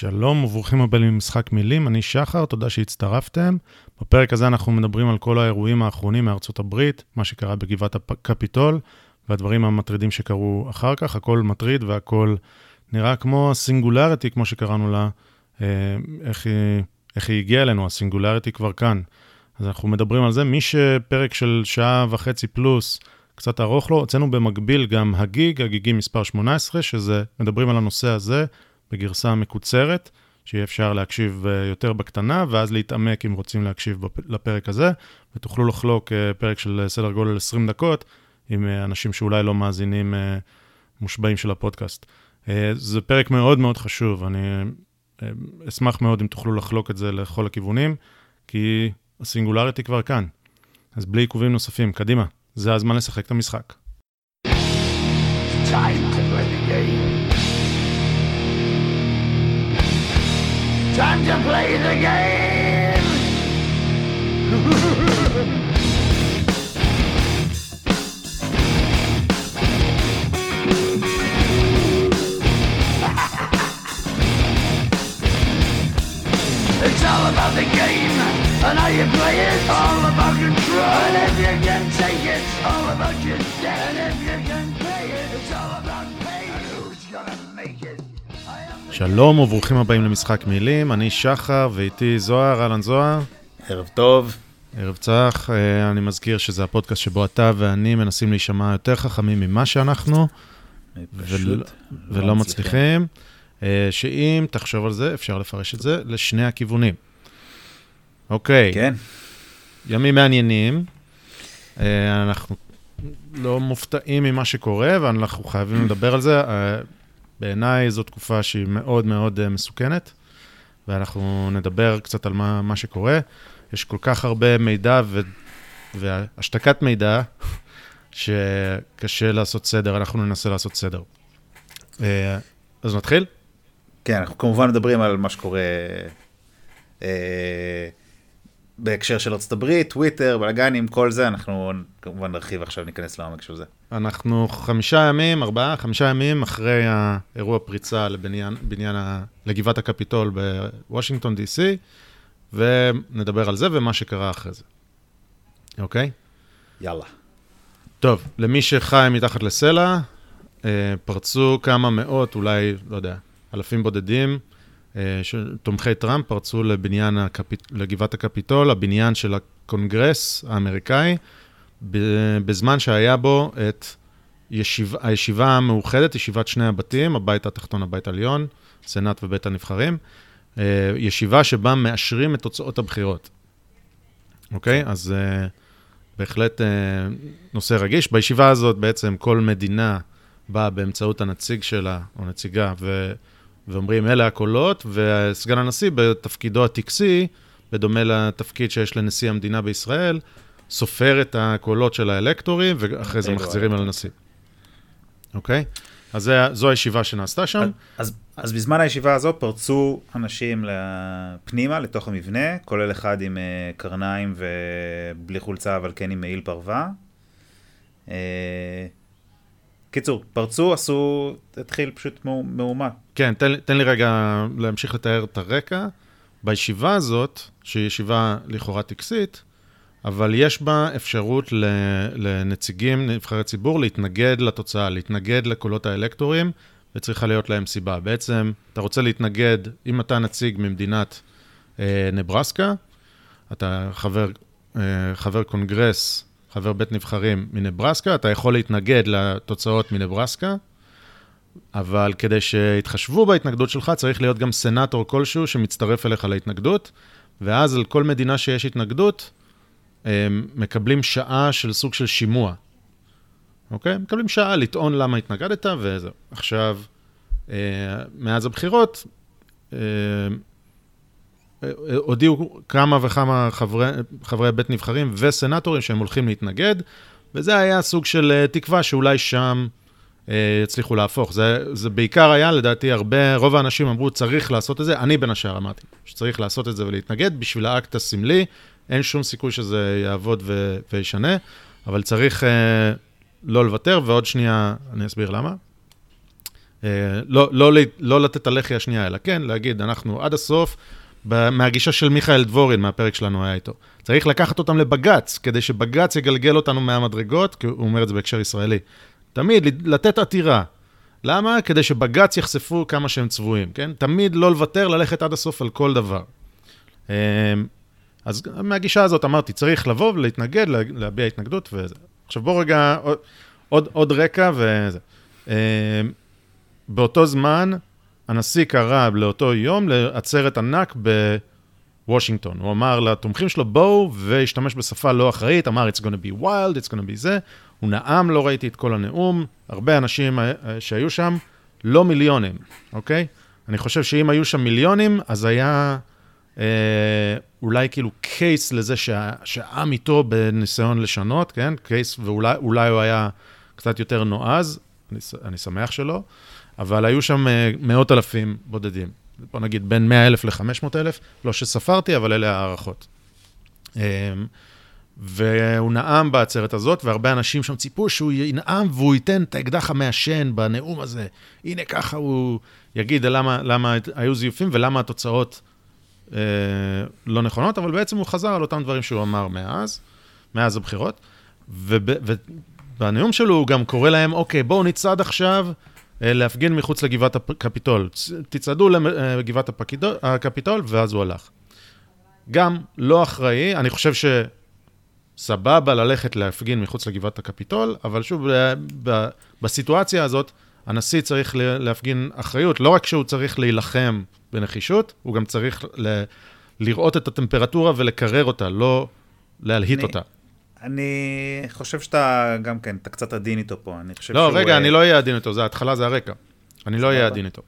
שלום וברוכים הבאים למשחק מילים, אני שחר, תודה שהצטרפתם. בפרק הזה אנחנו מדברים על כל האירועים האחרונים מארצות הברית, מה שקרה בגבעת הקפיטול, והדברים המטרידים שקרו אחר כך, הכל מטריד והכל נראה כמו הסינגולריטי, כמו שקראנו לה, אה, איך היא, איך היא הגיעה אלינו, הסינגולריטי כבר כאן. אז אנחנו מדברים על זה. מי שפרק של שעה וחצי פלוס, קצת ארוך לו, הוצאנו במקביל גם הגיג, הגיגי מספר 18, שזה, מדברים על הנושא הזה בגרסה מקוצרת, שיהיה אפשר להקשיב אה, יותר בקטנה, ואז להתעמק אם רוצים להקשיב לפרק הזה, ותוכלו לחלוק אה, פרק של סדר גודל 20 דקות עם אה, אנשים שאולי לא מאזינים מושבעים של הפודקאסט. זה פרק מאוד מאוד חשוב, אני אשמח מאוד אם תוכלו לחלוק את זה לכל הכיוונים, כי הסינגולריטי כבר כאן. אז בלי עיכובים נוספים, קדימה, זה הזמן לשחק את המשחק. Time to play the game. Time to play the game! it's all about the game and how you play it. All about control. And if you can take it, all about your debt. And if you can שלום וברוכים הבאים למשחק מילים, אני שחר ואיתי זוהר, אהלן זוהר. ערב טוב. ערב צח, אה, אני מזכיר שזה הפודקאסט שבו אתה ואני מנסים להישמע יותר חכמים ממה שאנחנו, ול... ולא לא מצליחים. אה, שאם תחשוב על זה, אפשר לפרש את זה לשני הכיוונים. אוקיי. כן. ימים מעניינים. אה, אנחנו לא מופתעים ממה שקורה, ואנחנו חייבים לדבר על זה. בעיניי זו תקופה שהיא מאוד מאוד uh, מסוכנת, ואנחנו נדבר קצת על מה, מה שקורה. יש כל כך הרבה מידע ו... והשתקת מידע, שקשה לעשות סדר, אנחנו ננסה לעשות סדר. Uh, אז נתחיל? כן, אנחנו כמובן מדברים על מה שקורה uh, בהקשר של הברית, טוויטר, בלאגנים, כל זה, אנחנו כמובן נרחיב עכשיו, ניכנס לעומק של זה. אנחנו חמישה ימים, ארבעה, חמישה ימים אחרי האירוע פריצה לבניין, בניין ה, לגבעת הקפיטול בוושינגטון די.סי, ונדבר על זה ומה שקרה אחרי זה. אוקיי? יאללה. טוב, למי שחי מתחת לסלע, אה, פרצו כמה מאות, אולי, לא יודע, אלפים בודדים, אה, תומכי טראמפ פרצו לבניין, הקפיט... לגבעת הקפיטול, הבניין של הקונגרס האמריקאי, בזמן שהיה בו את ישיב... הישיבה המאוחדת, ישיבת שני הבתים, הבית התחתון, הבית העליון, סנאט ובית הנבחרים, אה, ישיבה שבה מאשרים את תוצאות הבחירות. אוקיי? אז uh, בהחלט uh, נושא רגיש. בישיבה הזאת בעצם כל מדינה באה באמצעות הנציג שלה, או נציגה, ו... ואומרים, אלה הקולות, וסגן הנשיא בתפקידו הטקסי, בדומה לתפקיד שיש לנשיא המדינה בישראל, סופר את הקולות של האלקטורים, ואחרי זה מחזירים על הנשיא. אוקיי? אז זה, זו הישיבה שנעשתה שם. אז, אז, אז בזמן הישיבה הזו פרצו אנשים פנימה, לתוך המבנה, כולל אחד עם uh, קרניים ובלי חולצה, אבל כן עם מעיל פרווה. Uh, קיצור, פרצו, עשו, התחיל פשוט מהומה. כן, תן, תן לי רגע להמשיך לתאר את הרקע. בישיבה הזאת, שהיא ישיבה לכאורה טקסית, אבל יש בה אפשרות לנציגים, נבחרי ציבור, להתנגד לתוצאה, להתנגד לקולות האלקטורים, וצריכה להיות להם סיבה. בעצם, אתה רוצה להתנגד, אם אתה נציג ממדינת אה, נברסקה, אתה חבר, אה, חבר קונגרס חבר בית נבחרים מנברסקה, אתה יכול להתנגד לתוצאות מנברסקה, אבל כדי שיתחשבו בהתנגדות שלך, צריך להיות גם סנאטור כלשהו שמצטרף אליך להתנגדות, ואז על כל מדינה שיש התנגדות, מקבלים שעה של סוג של שימוע. אוקיי? מקבלים שעה לטעון למה התנגדת, וזהו. עכשיו, אה, מאז הבחירות, אה, הודיעו כמה וכמה חברי, חברי בית נבחרים וסנטורים שהם הולכים להתנגד, וזה היה סוג של אה, תקווה שאולי שם אה, יצליחו להפוך. זה, זה בעיקר היה, לדעתי, הרבה, רוב האנשים אמרו, צריך לעשות את זה. אני בין השאר אמרתי, שצריך לעשות את זה ולהתנגד בשביל האקט הסמלי. אין שום סיכוי שזה יעבוד ו- וישנה, אבל צריך אה, לא לוותר, ועוד שנייה אני אסביר למה. אה, לא, לא, לא, לא לתת הלחי השנייה, אלא כן, להגיד, אנחנו עד הסוף, מהגישה של מיכאל דבורין, מהפרק שלנו היה איתו. צריך לקחת אותם לבג"ץ, כדי שבג"ץ יגלגל אותנו מהמדרגות, כי הוא אומר את זה בהקשר ישראלי. תמיד לתת עתירה. למה? כדי שבג"ץ יחשפו כמה שהם צבועים, כן? תמיד לא לוותר, ללכת עד הסוף על כל דבר. אז מהגישה הזאת אמרתי, צריך לבוא ולהתנגד, להביע התנגדות וזה. עכשיו בואו רגע, עוד, עוד, עוד רקע וזה. אמ, באותו זמן, הנשיא קרא לאותו יום לעצרת ענק בוושינגטון. הוא אמר לתומכים שלו, בואו, והשתמש בשפה לא אחראית, אמר, it's gonna be wild, it's gonna be זה. הוא נאם, לא ראיתי את כל הנאום, הרבה אנשים אה, שהיו שם, לא מיליונים, אוקיי? אני חושב שאם היו שם מיליונים, אז היה אה, אולי כאילו קייס לזה שה, שהעם איתו בניסיון לשנות, כן? קייס, ואולי הוא היה קצת יותר נועז, אני, אני שמח שלא, אבל היו שם אה, מאות אלפים בודדים. בוא נגיד בין 100 אלף ל-500 אלף, לא שספרתי, אבל אלה הערכות. אה, והוא נאם בעצרת הזאת, והרבה אנשים שם ציפו שהוא ינאם והוא ייתן את האקדח המעשן בנאום הזה. הנה ככה הוא יגיד למה, למה היו זיופים ולמה התוצאות אה, לא נכונות, אבל בעצם הוא חזר על אותם דברים שהוא אמר מאז, מאז הבחירות. ובנאום שלו הוא גם קורא להם, אוקיי, בואו נצעד עכשיו אה, להפגין מחוץ לגבעת הקפיטול. תצעדו לגבעת הקפיטול, ואז הוא הלך. גם לא אחראי, אני חושב ש... סבבה ללכת להפגין מחוץ לגבעת הקפיטול, אבל שוב, ב- ב- בסיטואציה הזאת, הנשיא צריך להפגין אחריות, לא רק שהוא צריך להילחם בנחישות, הוא גם צריך ל- לראות את הטמפרטורה ולקרר אותה, לא להלהיט אני, אותה. אני חושב שאתה גם כן, אתה קצת עדין איתו פה, אני חושב לא, שהוא... לא, רגע, אני לא אהיה עדין איתו, זה ההתחלה, זה הרקע. אני לא אהיה עדין איתו.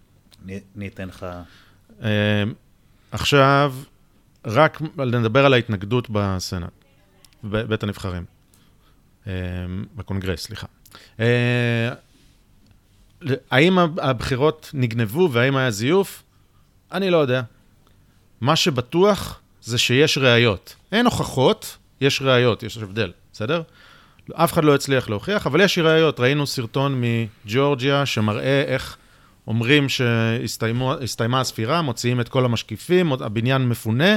אני, אני אתן לך... אמ, עכשיו, רק נדבר על ההתנגדות בסנאט. בבית הנבחרים. אה, בקונגרס, סליחה. אה, האם הבחירות נגנבו והאם היה זיוף? אני לא יודע. מה שבטוח זה שיש ראיות. אין הוכחות, יש ראיות, יש הבדל, בסדר? אף אחד לא הצליח להוכיח, אבל יש ראיות. ראינו סרטון מג'ורג'יה שמראה איך אומרים שהסתיימה הספירה, מוציאים את כל המשקיפים, הבניין מפונה,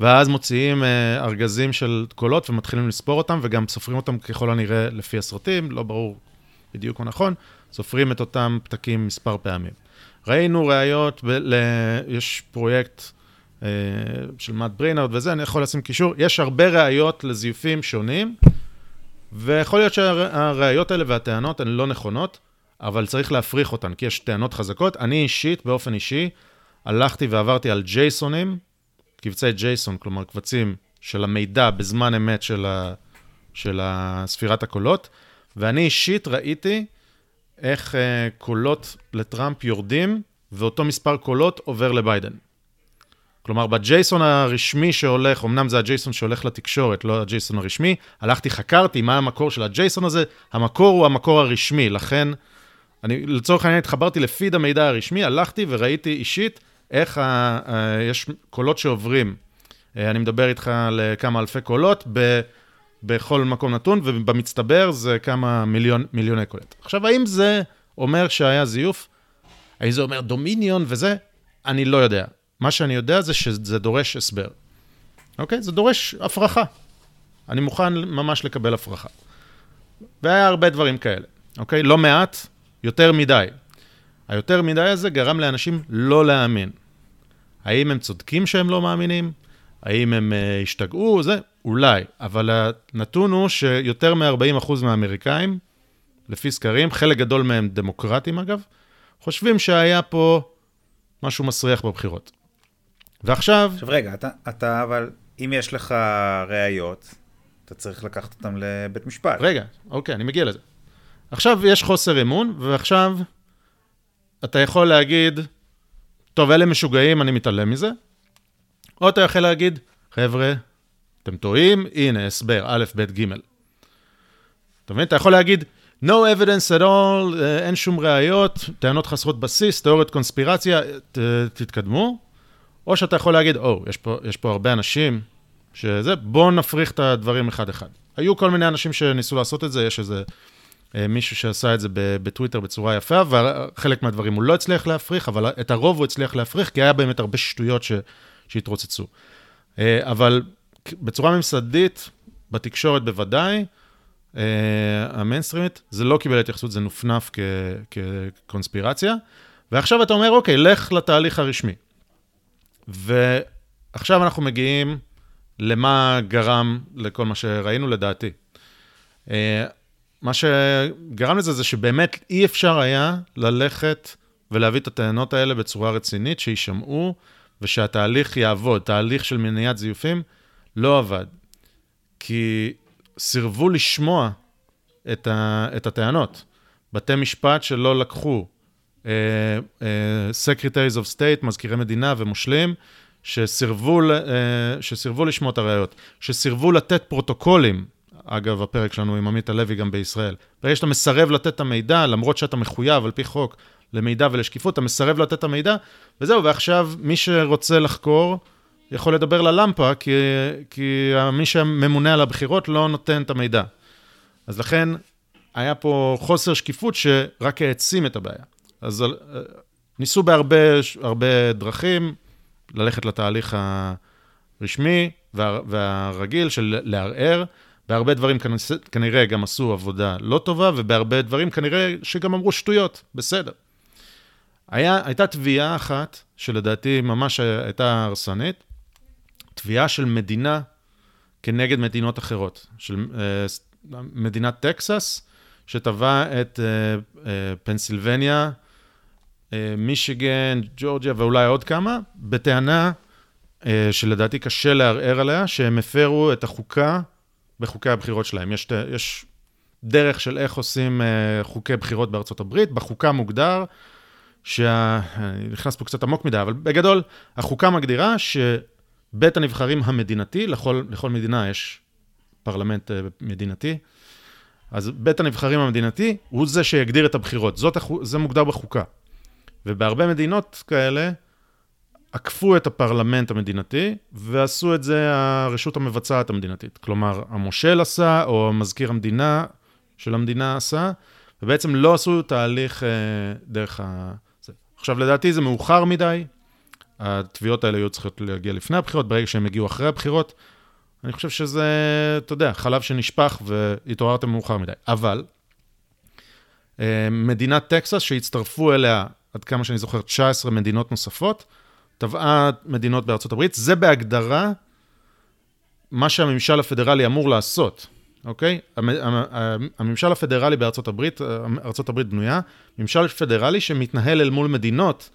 ואז מוציאים אה, ארגזים של קולות ומתחילים לספור אותם, וגם סופרים אותם ככל הנראה לפי הסרטים, לא ברור בדיוק מה נכון, סופרים את אותם פתקים מספר פעמים. ראינו ראיות, ב- ל- יש פרויקט אה, של מאט ברינרד וזה, אני יכול לשים קישור, יש הרבה ראיות לזיופים שונים, ויכול להיות שהראיות האלה והטענות הן לא נכונות, אבל צריך להפריך אותן, כי יש טענות חזקות. אני אישית, באופן אישי, הלכתי ועברתי על ג'ייסונים, קבצי ג'ייסון, כלומר קבצים של המידע בזמן אמת של, ה, של ספירת הקולות, ואני אישית ראיתי איך uh, קולות לטראמפ יורדים, ואותו מספר קולות עובר לביידן. כלומר, בג'ייסון הרשמי שהולך, אמנם זה הג'ייסון שהולך לתקשורת, לא הג'ייסון הרשמי, הלכתי, חקרתי מה המקור של הג'ייסון הזה, המקור הוא המקור הרשמי, לכן, אני לצורך העניין התחברתי לפיד המידע הרשמי, הלכתי וראיתי אישית איך ה, ה, יש קולות שעוברים. אה, אני מדבר איתך על כמה אלפי קולות ב, בכל מקום נתון, ובמצטבר זה כמה מיליון, מיליוני קולות. עכשיו, האם זה אומר שהיה זיוף? האם זה אומר דומיניון וזה? אני לא יודע. מה שאני יודע זה שזה דורש הסבר. אוקיי? זה דורש הפרחה. אני מוכן ממש לקבל הפרחה. והיה הרבה דברים כאלה, אוקיי? לא מעט, יותר מדי. היותר מדי הזה גרם לאנשים לא להאמין. האם הם צודקים שהם לא מאמינים? האם הם uh, השתגעו? זה אולי, אבל הנתון הוא שיותר מ-40% מהאמריקאים, לפי סקרים, חלק גדול מהם דמוקרטים אגב, חושבים שהיה פה משהו מסריח בבחירות. ועכשיו... עכשיו רגע, אתה, אתה אבל, אם יש לך ראיות, אתה צריך לקחת אותם לבית משפט. רגע, אוקיי, אני מגיע לזה. עכשיו יש חוסר אמון, ועכשיו אתה יכול להגיד, טוב, אלה משוגעים, אני מתעלם מזה, או אתה יכול להגיד, חבר'ה, אתם טועים, הנה, הסבר, א', ב', ג'. אתה מבין? אתה יכול להגיד, no evidence at all, אה, אין שום ראיות, טענות חסרות בסיס, תיאוריות קונספירציה, ת, תתקדמו. או שאתה יכול להגיד, או, oh, יש, יש פה הרבה אנשים שזה, בואו נפריך את הדברים אחד-אחד. היו כל מיני אנשים שניסו לעשות את זה, יש איזה אה, מישהו שעשה את זה בטוויטר בצורה יפה, וחלק מהדברים הוא לא הצליח להפריך, אבל את הרוב הוא הצליח להפריך, כי היה באמת הרבה שטויות ש... שהתרוצצו. אה, אבל בצורה ממסדית, בתקשורת בוודאי, אה, המיינסטרימית, זה לא קיבל התייחסות, זה נופנף. כקונספירציה. ועכשיו אתה אומר, אוקיי, לך לתהליך הרשמי. ועכשיו אנחנו מגיעים למה גרם לכל מה שראינו, לדעתי. מה שגרם לזה זה שבאמת אי אפשר היה ללכת ולהביא את הטענות האלה בצורה רצינית, שיישמעו ושהתהליך יעבוד. תהליך של מניעת זיופים לא עבד. כי סירבו לשמוע את, ה, את הטענות. בתי משפט שלא לקחו, uh, uh, Secretaries of State, מזכירי מדינה ומושלים, שסירבו, uh, שסירבו לשמוע את הראיות, שסירבו לתת פרוטוקולים אגב, הפרק שלנו עם עמית הלוי גם בישראל. ברגע שאתה מסרב לתת את המידע, למרות שאתה מחויב על פי חוק למידע ולשקיפות, אתה מסרב לתת את המידע, וזהו, ועכשיו מי שרוצה לחקור יכול לדבר ללמפה, כי, כי מי שממונה על הבחירות לא נותן את המידע. אז לכן, היה פה חוסר שקיפות שרק העצים את הבעיה. אז אה, ניסו בהרבה הרבה דרכים ללכת לתהליך הרשמי והרגיל של לערער. בהרבה דברים כנראה גם עשו עבודה לא טובה, ובהרבה דברים כנראה שגם אמרו שטויות, בסדר. היה, הייתה תביעה אחת, שלדעתי ממש הייתה הרסנית, תביעה של מדינה כנגד מדינות אחרות, של uh, מדינת טקסס, שתבעה את uh, uh, פנסילבניה, uh, מישיגן, ג'ורג'יה ואולי עוד כמה, בטענה uh, שלדעתי קשה לערער עליה, שהם הפרו את החוקה בחוקי הבחירות שלהם. יש, יש דרך של איך עושים uh, חוקי בחירות בארצות הברית. בחוקה מוגדר, שה... אני נכנס פה קצת עמוק מדי, אבל בגדול, החוקה מגדירה שבית הנבחרים המדינתי, לכל, לכל מדינה יש פרלמנט uh, מדינתי, אז בית הנבחרים המדינתי הוא זה שיגדיר את הבחירות. זאת, זה מוגדר בחוקה. ובהרבה מדינות כאלה, עקפו את הפרלמנט המדינתי, ועשו את זה הרשות המבצעת המדינתית. כלומר, המושל עשה, או מזכיר המדינה של המדינה עשה, ובעצם לא עשו תהליך אה, דרך ה... עכשיו, לדעתי זה מאוחר מדי, התביעות האלה היו צריכות להגיע לפני הבחירות, ברגע שהם הגיעו אחרי הבחירות, אני חושב שזה, אתה יודע, חלב שנשפך והתעוררתם מאוחר מדי. אבל, אה, מדינת טקסס, שהצטרפו אליה, עד כמה שאני זוכר, 19 מדינות נוספות, טבעה מדינות בארצות הברית, זה בהגדרה מה שהממשל הפדרלי אמור לעשות, אוקיי? הממשל הפדרלי בארצות הברית, ארצות הברית בנויה, ממשל פדרלי שמתנהל אל מול מדינות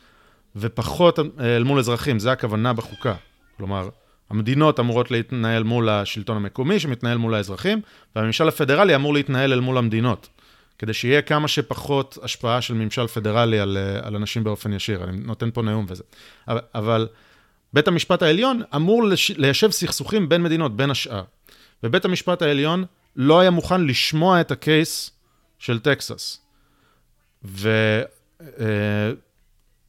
ופחות אל מול אזרחים, זה הכוונה בחוקה. כלומר, המדינות אמורות להתנהל מול השלטון המקומי, שמתנהל מול האזרחים, והממשל הפדרלי אמור להתנהל אל מול המדינות. כדי שיהיה כמה שפחות השפעה של ממשל פדרלי על, אה, על אנשים באופן ישיר. אני נותן פה נאום וזה. אבל, אבל בית המשפט העליון אמור לש, ליישב סכסוכים בין מדינות, בין השאר. ובית המשפט העליון לא היה מוכן לשמוע את הקייס של טקסס.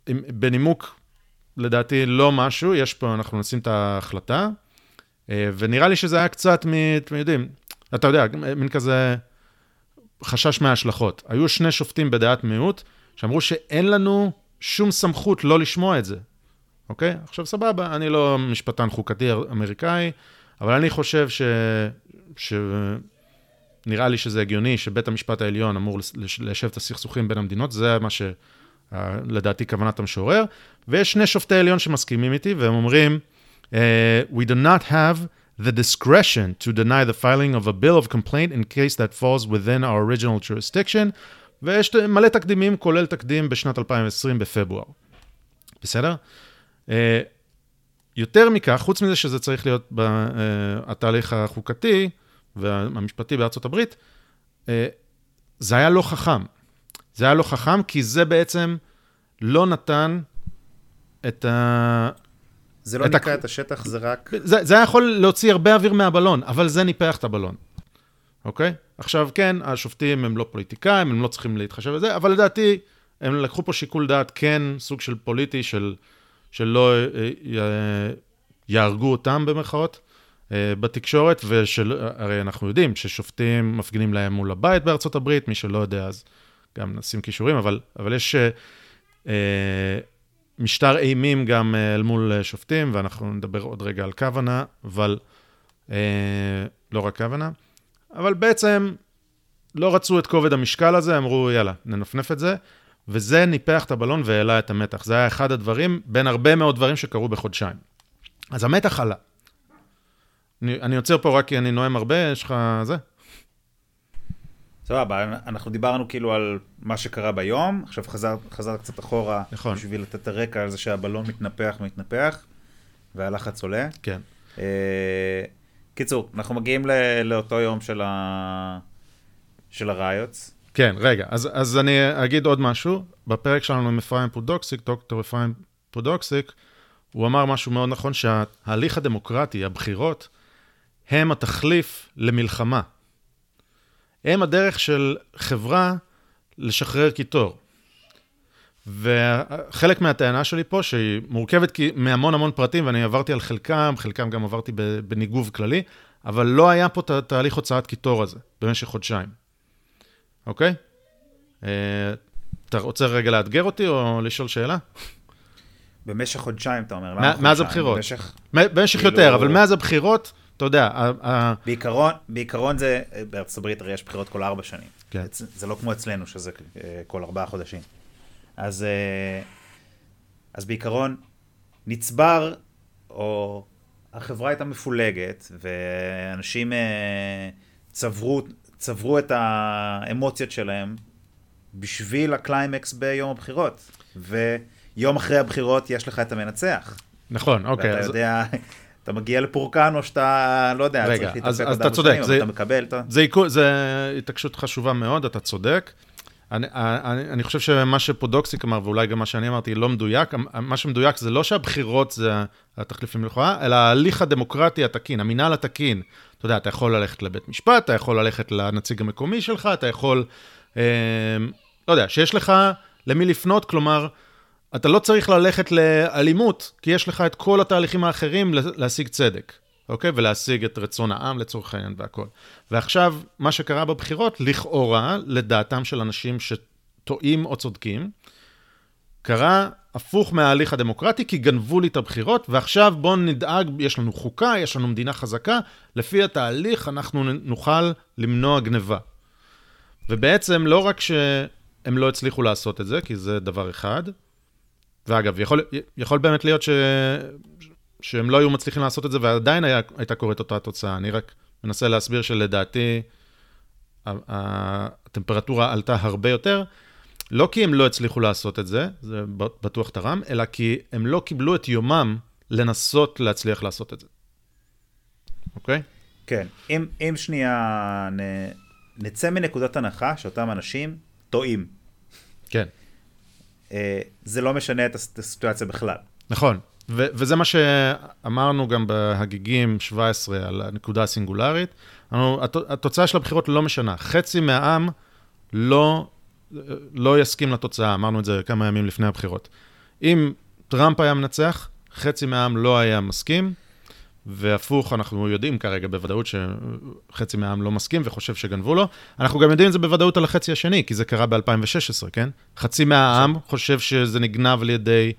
ובנימוק, אה, לדעתי, לא משהו, יש פה, אנחנו נשים את ההחלטה, אה, ונראה לי שזה היה קצת, מ, אתם יודעים, אתה יודע, מין כזה... חשש מההשלכות. היו שני שופטים בדעת מיעוט שאמרו שאין לנו שום סמכות לא לשמוע את זה, אוקיי? עכשיו סבבה, אני לא משפטן חוקתי אמריקאי, אבל אני חושב ש... ש... נראה לי שזה הגיוני שבית המשפט העליון אמור ליישב את הסכסוכים בין המדינות, זה מה שלדעתי כוונת המשורר, ויש שני שופטי עליון שמסכימים איתי, והם אומרים, uh, We do not have the discretion to deny the filing of a bill of complaint in case that falls within our original jurisdiction, ויש מלא תקדימים, כולל תקדים בשנת 2020 בפברואר. בסדר? Uh, יותר מכך, חוץ מזה שזה צריך להיות בתהליך אה, החוקתי והמשפטי בארצות הברית, uh, זה היה לא חכם. זה היה לא חכם כי זה בעצם לא נתן את ה... זה לא ניקה את השטח, זה רק... זה, זה היה יכול להוציא הרבה אוויר מהבלון, אבל זה ניפח את הבלון, אוקיי? עכשיו, כן, השופטים הם לא פוליטיקאים, הם לא צריכים להתחשב בזה, אבל לדעתי, הם לקחו פה שיקול דעת כן, סוג של פוליטי, של, שלא אה, יהרגו אותם במרכאות, אה, בתקשורת, והרי אנחנו יודעים ששופטים מפגינים להם מול הבית בארצות הברית, מי שלא יודע אז גם נשים כישורים, אבל, אבל יש אה, אה משטר אימים גם אה, אל מול שופטים, ואנחנו נדבר עוד רגע על כוונה, אבל אה, לא רק כוונה, אבל בעצם לא רצו את כובד המשקל הזה, אמרו, יאללה, ננפנף את זה, וזה ניפח את הבלון והעלה את המתח. זה היה אחד הדברים, בין הרבה מאוד דברים שקרו בחודשיים. אז המתח עלה. אני, אני עוצר פה רק כי אני נואם הרבה, יש לך זה? סבבה, אנחנו דיברנו כאילו על מה שקרה ביום, עכשיו חזר, חזר קצת אחורה, נכון. בשביל לתת את הרקע על זה שהבלון מתנפח ומתנפח, והלחץ עולה. כן. אה, קיצור, אנחנו מגיעים ל, לאותו יום של, ה... של ה riots. כן, רגע, אז, אז אני אגיד עוד משהו. בפרק שלנו עם אפרים פודוקסיק, דוקטור אפרים פודוקסיק, הוא אמר משהו מאוד נכון, שההליך הדמוקרטי, הבחירות, הם התחליף למלחמה. הם הדרך של חברה לשחרר קיטור. וחלק מהטענה שלי פה, שהיא מורכבת מהמון המון פרטים, ואני עברתי על חלקם, חלקם גם עברתי בניגוב כללי, אבל לא היה פה תהליך הוצאת קיטור הזה במשך חודשיים. אוקיי? אה, אתה רוצה רגע לאתגר אותי או לשאול שאלה? במשך חודשיים, אתה אומר. מאז הבחירות. במשך... במשך כאילו... יותר, אבל מאז הבחירות, אתה יודע... בעיקרון, בעיקרון זה, בארצות הברית הרי יש בחירות כל ארבע שנים. כן. זה לא כמו אצלנו, שזה אה, כל ארבעה חודשים. אז, אה, אז בעיקרון, נצבר, או החברה הייתה מפולגת, ואנשים צברו, צברו את האמוציות שלהם בשביל הקליימקס ביום הבחירות. ויום אחרי הבחירות יש לך את המנצח. נכון, אוקיי. ואתה אז... יודע, אתה מגיע לפורקן או שאתה, לא יודע, רגע, צריך להתאפק עוד ארבע שנים, זה, אתה מקבל את ה... זה, זה התעקשות חשובה מאוד, אתה צודק. אני, אני, אני חושב שמה שפודוקסיק אמר, ואולי גם מה שאני אמרתי, לא מדויק. מה שמדויק זה לא שהבחירות זה התחליפים לכאורה, אלא ההליך הדמוקרטי התקין, המינהל התקין. אתה יודע, אתה יכול ללכת לבית משפט, אתה יכול ללכת לנציג המקומי שלך, אתה יכול, אה, לא יודע, שיש לך למי לפנות, כלומר, אתה לא צריך ללכת לאלימות, כי יש לך את כל התהליכים האחרים להשיג צדק, אוקיי? ולהשיג את רצון העם לצורך העניין והכל. ועכשיו, מה שקרה בבחירות, לכאורה, לדעתם של אנשים שטועים או צודקים, קרה הפוך מההליך הדמוקרטי, כי גנבו לי את הבחירות, ועכשיו בואו נדאג, יש לנו חוקה, יש לנו מדינה חזקה, לפי התהליך אנחנו נוכל למנוע גניבה. ובעצם לא רק שהם לא הצליחו לעשות את זה, כי זה דבר אחד, ואגב, יכול, יכול באמת להיות ש... שהם לא היו מצליחים לעשות את זה, ועדיין היה, הייתה קורית אותה תוצאה. אני רק מנסה להסביר שלדעתי הטמפרטורה עלתה הרבה יותר, לא כי הם לא הצליחו לעשות את זה, זה בטוח תרם, אלא כי הם לא קיבלו את יומם לנסות להצליח לעשות את זה. אוקיי? כן. אם, אם שנייה נ, נצא מנקודת הנחה שאותם אנשים טועים. כן. אה, זה לא משנה את הסיטואציה בכלל. נכון, ו- וזה מה שאמרנו גם בהגיגים 17 על הנקודה הסינגולרית. התוצאה של הבחירות לא משנה. חצי מהעם לא לא יסכים לתוצאה, אמרנו את זה כמה ימים לפני הבחירות. אם טראמפ היה מנצח, חצי מהעם לא היה מסכים, והפוך, אנחנו יודעים כרגע בוודאות שחצי מהעם לא מסכים וחושב שגנבו לו. אנחנו גם יודעים את זה בוודאות על החצי השני, כי זה קרה ב-2016, כן? חצי מהעם חושב שזה נגנב על ידי,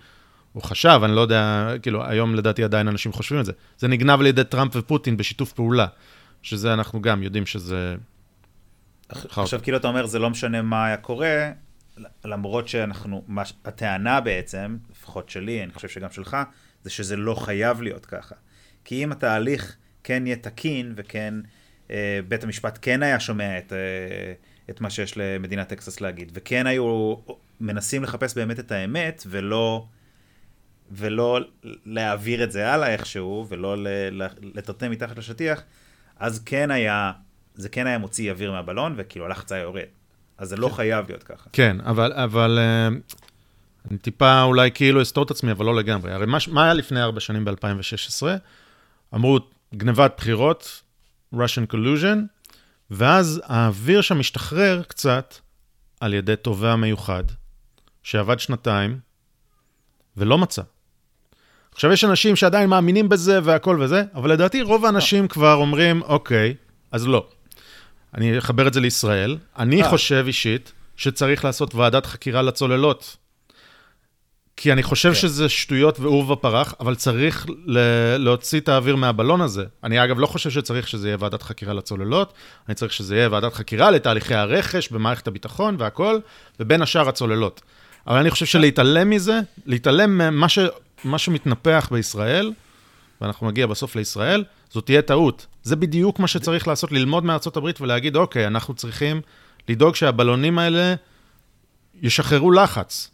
הוא חשב, אני לא יודע, כאילו, היום לדעתי עדיין אנשים חושבים את זה. זה נגנב על ידי טראמפ ופוטין בשיתוף פעולה, שזה אנחנו גם יודעים שזה עכשיו כאילו אתה אומר, זה לא משנה מה היה קורה, למרות שאנחנו, מה, הטענה בעצם, לפחות שלי, אני חושב שגם שלך, זה שזה לא חייב להיות ככה. כי אם התהליך כן יהיה תקין, וכן, אה, בית המשפט כן היה שומע את, אה, את מה שיש למדינת טקסס להגיד, וכן היו מנסים לחפש באמת את האמת, ולא... ולא להעביר את זה הלאה איכשהו, ולא לטרטם מתחת לשטיח, אז כן היה זה כן היה מוציא אוויר מהבלון, וכאילו הלחץ היה יורד. אז זה לא כן. חייב להיות ככה. כן, אבל, אבל uh, אני טיפה אולי כאילו אסתור את עצמי, אבל לא לגמרי. הרי מה, מה היה לפני ארבע שנים ב-2016? אמרו, גנבת בחירות, Russian collusion, ואז האוויר שם משתחרר קצת על ידי תובע מיוחד, שעבד שנתיים ולא מצא. עכשיו, יש אנשים שעדיין מאמינים בזה והכל וזה, אבל לדעתי רוב האנשים כבר אומרים, אוקיי, אז לא. אני אחבר את זה לישראל. אני חושב אישית שצריך לעשות ועדת חקירה לצוללות. כי אני חושב כן. שזה שטויות ועורבא פרח, אבל צריך ל- להוציא את האוויר מהבלון הזה. אני אגב לא חושב שצריך שזה יהיה ועדת חקירה לצוללות, אני צריך שזה יהיה ועדת חקירה לתהליכי הרכש במערכת הביטחון והכול, ובין השאר הצוללות. אבל אני חושב שלהתעלם מזה, להתעלם ממה ש, שמתנפח בישראל, ואנחנו נגיע בסוף לישראל, זאת תהיה טעות. זה בדיוק מה שצריך לעשות, ללמוד מארצות הברית ולהגיד, אוקיי, אנחנו צריכים לדאוג שהבלונים האלה ישחררו לחץ.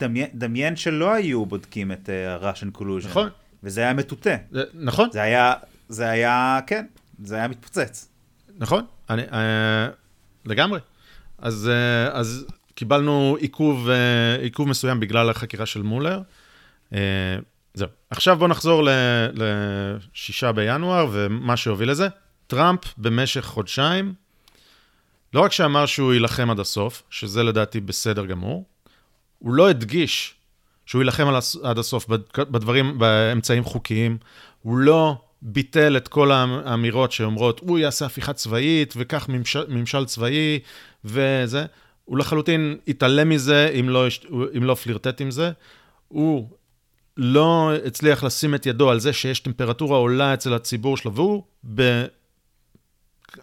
דמיין, דמיין שלא היו בודקים את uh, Russian collusion. נכון. וזה היה מטוטה. זה, נכון. זה היה, זה היה, כן, זה היה מתפוצץ. נכון, אני, uh, לגמרי. אז, uh, אז קיבלנו עיכוב, uh, עיכוב מסוים בגלל החקירה של מולר. Uh, זהו. עכשיו בואו נחזור ל-6 בינואר ומה שהוביל לזה. טראמפ במשך חודשיים, לא רק שאמר שהוא יילחם עד הסוף, שזה לדעתי בסדר גמור, הוא לא הדגיש שהוא יילחם עד הסוף בדברים, באמצעים חוקיים, הוא לא ביטל את כל האמירות שאומרות, הוא יעשה הפיכה צבאית, וכך ממשל, ממשל צבאי, וזה. הוא לחלוטין התעלם מזה, אם לא, אם לא פלירטט עם זה. הוא לא הצליח לשים את ידו על זה שיש טמפרטורה עולה אצל הציבור שלו, והוא ב...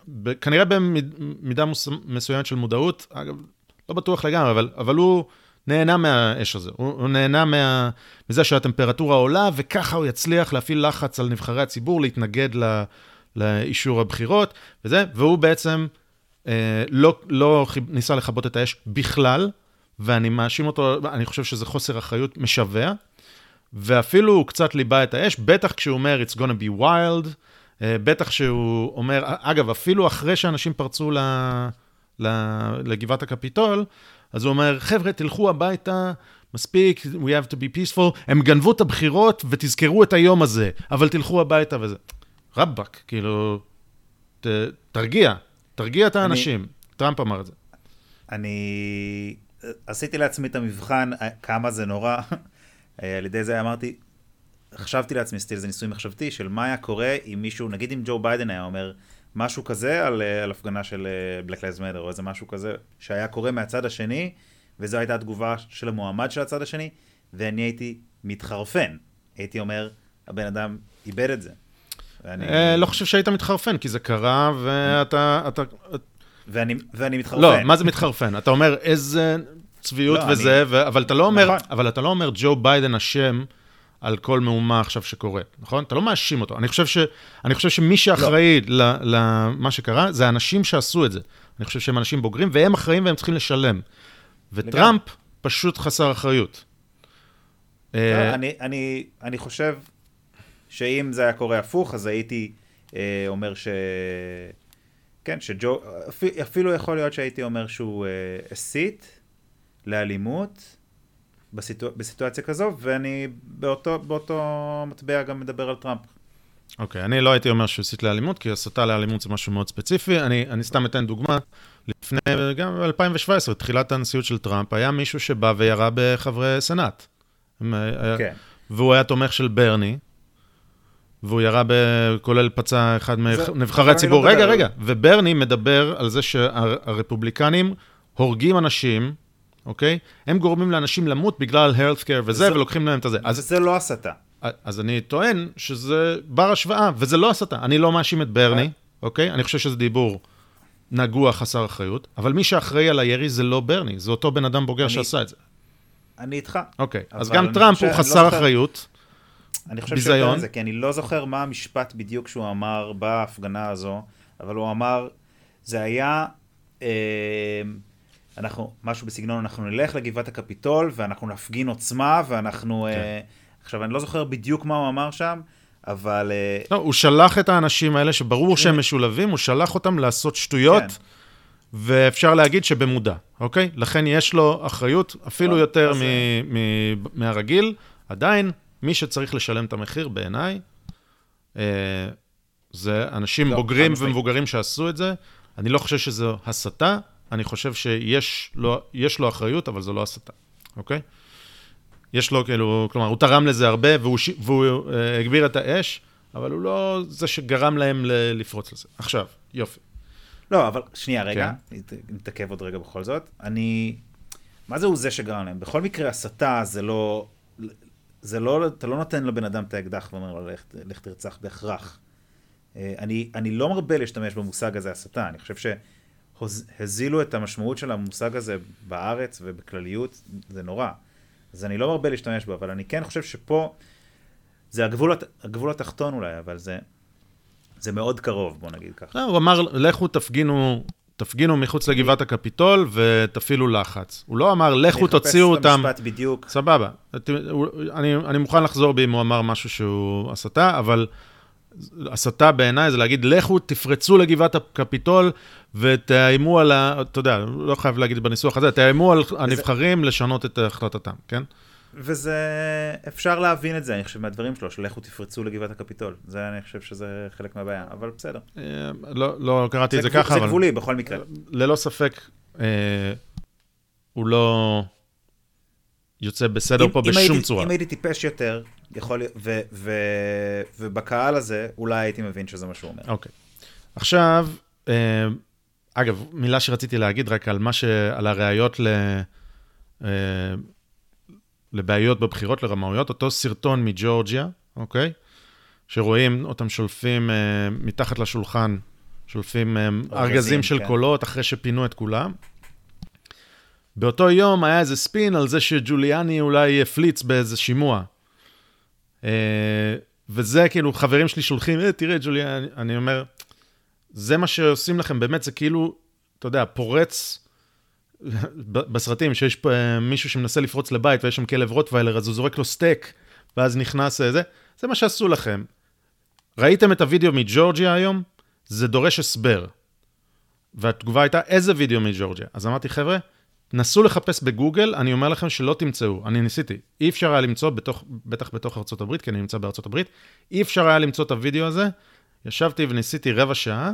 ב... כנראה במידה. מסוימת של מודעות, אגב, לא בטוח לגמרי, אבל, אבל הוא נהנה מהאש הזה, הוא, הוא נהנה מה... מזה שהטמפרטורה עולה, וככה הוא יצליח להפעיל לחץ על נבחרי הציבור להתנגד ל... לאישור הבחירות, וזה, והוא בעצם אה, לא, לא ניסה לכבות את האש בכלל, ואני מאשים אותו, אני חושב שזה חוסר אחריות משווע. ואפילו הוא קצת ליבה את האש, בטח כשהוא אומר It's gonna be wild, אה, בטח שהוא אומר, אגב, אפילו אחרי שאנשים פרצו ל, לגבעת הקפיטול, אז הוא אומר, חבר'ה, תלכו הביתה, מספיק, we have to be peaceful, הם גנבו את הבחירות ותזכרו את היום הזה, אבל תלכו הביתה וזה. רבאק, כאילו, ת, תרגיע, תרגיע את האנשים. אני, טראמפ אמר את זה. אני עשיתי לעצמי את המבחן, אה, כמה זה נורא. אה, על ידי זה אמרתי, חשבתי לעצמי, עשיתי איזה ניסוי מחשבתי של מה היה קורה אם מישהו, נגיד אם ג'ו ביידן היה אומר משהו כזה על, אה, על הפגנה של Black Lives Matter או איזה משהו כזה שהיה קורה מהצד השני, וזו הייתה התגובה של המועמד של הצד השני, ואני הייתי מתחרפן. הייתי אומר, הבן אדם איבד את זה. ואני... אה, לא חושב שהיית מתחרפן, כי זה קרה, ואתה... אתה... ואני, ואני מתחרפן. לא, מה זה מתחרפן? אתה אומר, איזה צביעות לא, וזה, אני... ו... אבל, אתה לא אומר, נכון. אבל אתה לא אומר ג'ו ביידן אשם על כל מהומה עכשיו שקורה, נכון? אתה לא מאשים אותו. אני חושב, ש... אני חושב שמי שאחראי לא. למה שקרה, זה האנשים שעשו את זה. אני חושב שהם אנשים בוגרים, והם אחראים והם צריכים לשלם. וטראמפ לגמרי. פשוט חסר אחריות. לא, אה, אני, אני, אני חושב שאם זה היה קורה הפוך, אז הייתי אה, אומר ש... כן, שג'ו... אפילו יכול להיות שהייתי אומר שהוא אה, הסית, לאלימות בסיטואצ... בסיטואציה כזו, ואני באותו, באותו מטבע גם מדבר על טראמפ. אוקיי, okay, אני לא הייתי אומר שהוא הסית לאלימות, כי הסתה לאלימות זה משהו מאוד ספציפי. אני, אני סתם אתן דוגמה. לפני, גם ב-2017, תחילת הנשיאות של טראמפ, היה מישהו שבא וירה בחברי סנאט. היה, כן. והוא היה תומך של ברני, והוא ירה, ב, כולל פצע אחד מנבחרי הציבור. לא רגע, רגע, וברני מדבר על זה שהרפובליקנים הורגים אנשים אוקיי? הם גורמים לאנשים למות בגלל health care וזה, ולוקחים להם את הזה. אז זה לא הסתה. אז אני טוען שזה בר השוואה, וזה לא הסתה. אני לא מאשים את ברני, אה. אוקיי? אני חושב שזה דיבור נגוע, חסר אחריות, אבל מי שאחראי על הירי זה לא ברני, זה אותו בן אדם בוגר שעשה את זה. אני איתך. אוקיי, אז גם טראמפ הוא לא חסר אחריות. אני חושב שיותר מזה, כי אני לא זוכר מה המשפט בדיוק שהוא אמר בהפגנה הזו, אבל הוא אמר, זה היה... אה, אנחנו, משהו בסגנון, אנחנו נלך לגבעת הקפיטול ואנחנו נפגין עוצמה ואנחנו... כן. Uh, עכשיו, אני לא זוכר בדיוק מה הוא אמר שם, אבל... Uh, לא, הוא שלח את האנשים האלה, שברור שהם משולבים, הוא שלח אותם לעשות שטויות, כן. ואפשר להגיד שבמודע, אוקיי? לכן יש לו אחריות אפילו לא, יותר מ- מ- מהרגיל. עדיין, מי שצריך לשלם את המחיר, בעיניי, uh, זה אנשים לא, בוגרים ומבוגרים שעשו את זה. אני לא חושב שזו הסתה, אני חושב שיש לו, לו אחריות, אבל זו לא הסתה, אוקיי? יש לו כאילו, כלומר, הוא תרם לזה הרבה, והוא, ש... והוא uh, הגביר את האש, אבל הוא לא זה שגרם להם ל... לפרוץ לזה. עכשיו, יופי. לא, אבל שנייה, רגע, כן. נתעכב עוד רגע בכל זאת. אני... מה זה הוא זה שגרם להם? בכל מקרה, הסתה זה לא... זה לא, אתה לא נותן לבן אדם את האקדח ואומר לו, לך, לך תרצח בהכרח. אה, אני, אני לא מרבה להשתמש במושג הזה הסתה, אני חושב שהזילו את המשמעות של המושג הזה בארץ ובכלליות, זה נורא. אז אני לא מרבה להשתמש בו, אבל אני כן חושב שפה, זה הגבול, הגבול התחתון אולי, אבל זה, זה מאוד קרוב, בוא נגיד ככה. לא, הוא אמר, לכו תפגינו, תפגינו מחוץ לגבעת הקפיטול ותפעילו לחץ. הוא לא אמר, לכו תוציאו אותם... אני אחפש את המשפט בדיוק. סבבה. אני, אני מוכן לחזור בי אם הוא אמר משהו שהוא הסתה, אבל הסתה בעיניי זה להגיד, לכו תפרצו לגבעת הקפיטול ותאיימו על ה... אתה יודע, לא חייב להגיד בניסוח הזה, תאיימו על וזה... הנבחרים לשנות את החלטתם, כן? וזה, אפשר להבין את זה, אני חושב, מהדברים שלו, של לכו תפרצו לגבעת הקפיטול. זה, אני חושב שזה חלק מהבעיה, אבל בסדר. אה, לא, לא קראתי את זה ככה, אבל... זה גבולי, בכל מקרה. ללא ספק, אה, הוא לא יוצא בסדר פה בשום צורה. אם הייתי טיפש יותר, יכול להיות, ובקהל הזה, אולי הייתי מבין שזה מה שהוא אומר. אוקיי. עכשיו, אה, אגב, מילה שרציתי להגיד רק על מה ש... על הראיות ל... לבעיות בבחירות, לרמאויות, אותו סרטון מג'ורג'יה, אוקיי? שרואים אותם שולפים אה, מתחת לשולחן, שולפים אה, ארגזים של כן. קולות אחרי שפינו את כולם. באותו יום היה איזה ספין על זה שג'וליאני אולי הפליץ באיזה שימוע. אה, וזה כאילו, חברים שלי שולחים, אה, תראה, ג'וליאני, אני אומר, זה מה שעושים לכם, באמת, זה כאילו, אתה יודע, פורץ בסרטים, שיש פה אה, מישהו שמנסה לפרוץ לבית ויש שם כלב רוטוויילר, אז הוא זורק לו סטייק, ואז נכנס אה, זה, זה מה שעשו לכם. ראיתם את הוידאו מג'ורג'יה היום? זה דורש הסבר. והתגובה הייתה, איזה וידאו מג'ורג'יה? אז אמרתי, חבר'ה, נסו לחפש בגוגל, אני אומר לכם שלא תמצאו. אני ניסיתי. אי אפשר היה למצוא, בתוך, בטח בתוך ארצות הברית, כי אני נמצא בארצות הברית, אי אפשר היה למצוא את הוידאו הזה. ישבתי וניסיתי רבע שעה,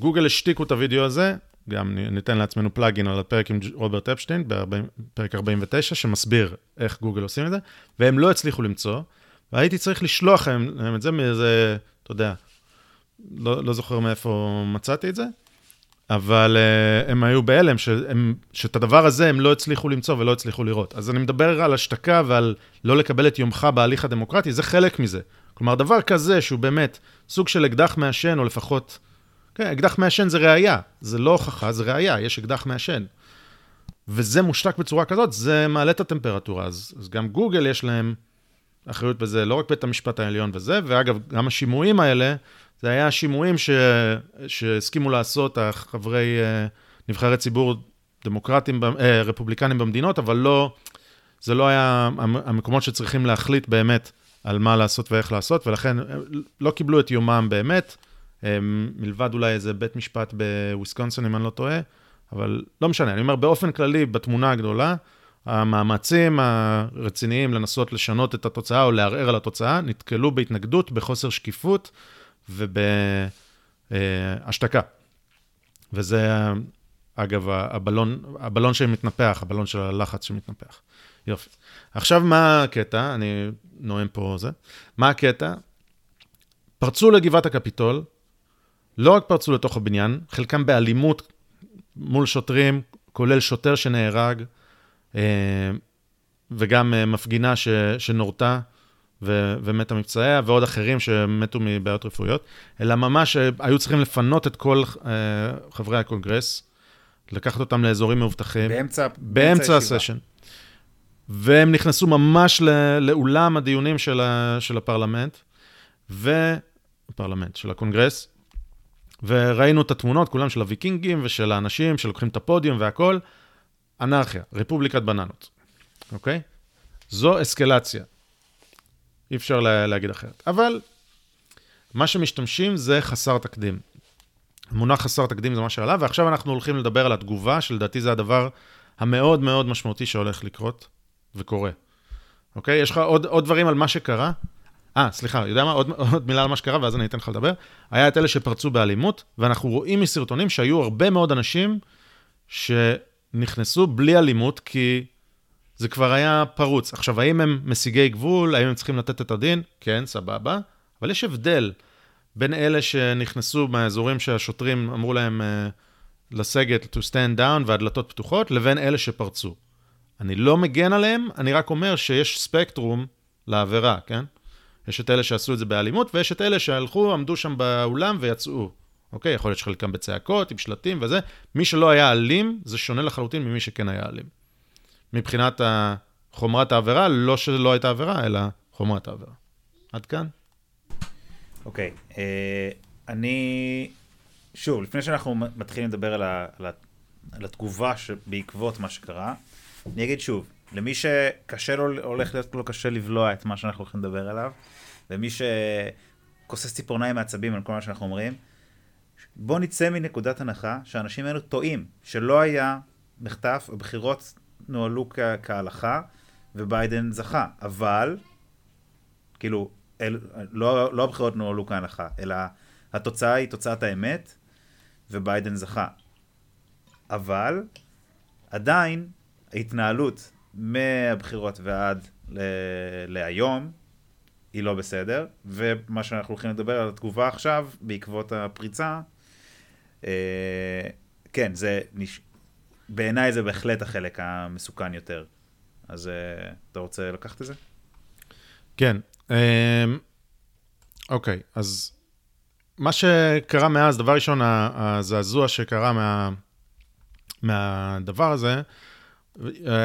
גוגל השתיקו את הוידאו הזה, גם ניתן לעצמנו פלאגין על הפרק עם רוברט אפשטיין, בפרק 49, שמסביר איך גוגל עושים את זה, והם לא הצליחו למצוא, והייתי צריך לשלוח להם את זה מאיזה, אתה יודע, לא, לא זוכר מאיפה מצאתי את זה, אבל uh, הם היו בהלם, שאת הדבר הזה הם לא הצליחו למצוא ולא הצליחו לראות. אז אני מדבר על השתקה ועל לא לקבל את יומך בהליך הדמוקרטי, זה חלק מזה. כלומר, דבר כזה שהוא באמת סוג של אקדח מעשן, או לפחות כן, אקדח מעשן זה ראייה, זה לא הוכחה, זה ראייה, יש אקדח מעשן. וזה מושתק בצורה כזאת, זה מעלה את הטמפרטורה. אז, אז גם גוגל יש להם אחריות בזה, לא רק בית המשפט העליון וזה, ואגב, גם השימועים האלה, זה היה השימועים שהסכימו לעשות החברי, אה, נבחרי ציבור דמוקרטים, אה, רפובליקנים במדינות, אבל לא, זה לא היה המקומות שצריכים להחליט באמת על מה לעשות ואיך לעשות, ולכן לא קיבלו את יומם באמת. מלבד אולי איזה בית משפט בוויסקונסין, אם אני לא טועה, אבל לא משנה, אני אומר, באופן כללי, בתמונה הגדולה, המאמצים הרציניים לנסות לשנות את התוצאה או לערער על התוצאה, נתקלו בהתנגדות, בחוסר שקיפות ובהשתקה. וזה, אגב, הבלון, הבלון שמתנפח, הבלון של הלחץ שמתנפח. יופי. עכשיו, מה הקטע? אני נואם פה זה. מה הקטע? פרצו לגבעת הקפיטול, לא רק פרצו לתוך הבניין, חלקם באלימות מול שוטרים, כולל שוטר שנהרג, אה, וגם אה, מפגינה ש, שנורתה ו, ומתה מפצעיה, ועוד אחרים שמתו מבעיות רפואיות, אלא ממש אה, היו צריכים לפנות את כל חברי הקונגרס, לקחת אותם לאזורים מאובטחים. באמצע, באמצע הסשן. והם נכנסו ממש לאולם הדיונים של, ה, של הפרלמנט, והפרלמנט, של הקונגרס, וראינו את התמונות, כולם של הוויקינגים ושל האנשים שלוקחים את הפודיום והכול. אנרכיה, רפובליקת בננות, אוקיי? זו אסקלציה. אי אפשר לה, להגיד אחרת. אבל מה שמשתמשים זה חסר תקדים. המונח חסר תקדים זה מה שעלה, ועכשיו אנחנו הולכים לדבר על התגובה, שלדעתי זה הדבר המאוד מאוד משמעותי שהולך לקרות וקורה. אוקיי? יש לך עוד, עוד דברים על מה שקרה? אה, סליחה, יודע מה? עוד, עוד מילה על מה שקרה, ואז אני אתן לך לדבר. היה את אלה שפרצו באלימות, ואנחנו רואים מסרטונים שהיו הרבה מאוד אנשים שנכנסו בלי אלימות, כי זה כבר היה פרוץ. עכשיו, האם הם משיגי גבול? האם הם צריכים לתת את הדין? כן, סבבה. אבל יש הבדל בין אלה שנכנסו מהאזורים שהשוטרים אמרו להם uh, לסגת, to stand down והדלתות פתוחות, לבין אלה שפרצו. אני לא מגן עליהם, אני רק אומר שיש ספקטרום לעבירה, כן? יש את אלה שעשו את זה באלימות, ויש את אלה שהלכו, עמדו שם באולם ויצאו. אוקיי? יכול להיות שחלקם בצעקות, עם שלטים וזה. מי שלא היה אלים, זה שונה לחלוטין ממי שכן היה אלים. מבחינת חומרת העבירה, לא שלא הייתה עבירה, אלא חומרת העבירה. עד כאן. אוקיי, okay, אה, uh, אני... שוב, לפני שאנחנו מתחילים לדבר על, ה, על, ה, על התגובה שבעקבות מה שקרה, אני אגיד שוב, למי שקשה לו, הולך להיות לו קשה לבלוע את מה שאנחנו הולכים לדבר עליו, ומי שכוסס ציפורניים מעצבים על כל מה שאנחנו אומרים, בוא נצא מנקודת הנחה שהאנשים האלו טועים, שלא היה מחטף, הבחירות נוהלו כ- כהלכה, וביידן זכה. אבל, כאילו, אל, לא, לא הבחירות נוהלו כהלכה, אלא התוצאה היא תוצאת האמת, וביידן זכה. אבל, עדיין, ההתנהלות מהבחירות ועד ל- להיום, היא לא בסדר, ומה שאנחנו הולכים לדבר על התגובה עכשיו, בעקבות הפריצה, אה, כן, זה, נש... בעיניי זה בהחלט החלק המסוכן יותר. אז אה, אתה רוצה לקחת את זה? כן. אה, אוקיי, אז מה שקרה מאז, דבר ראשון, הזעזוע שקרה מה, מהדבר הזה,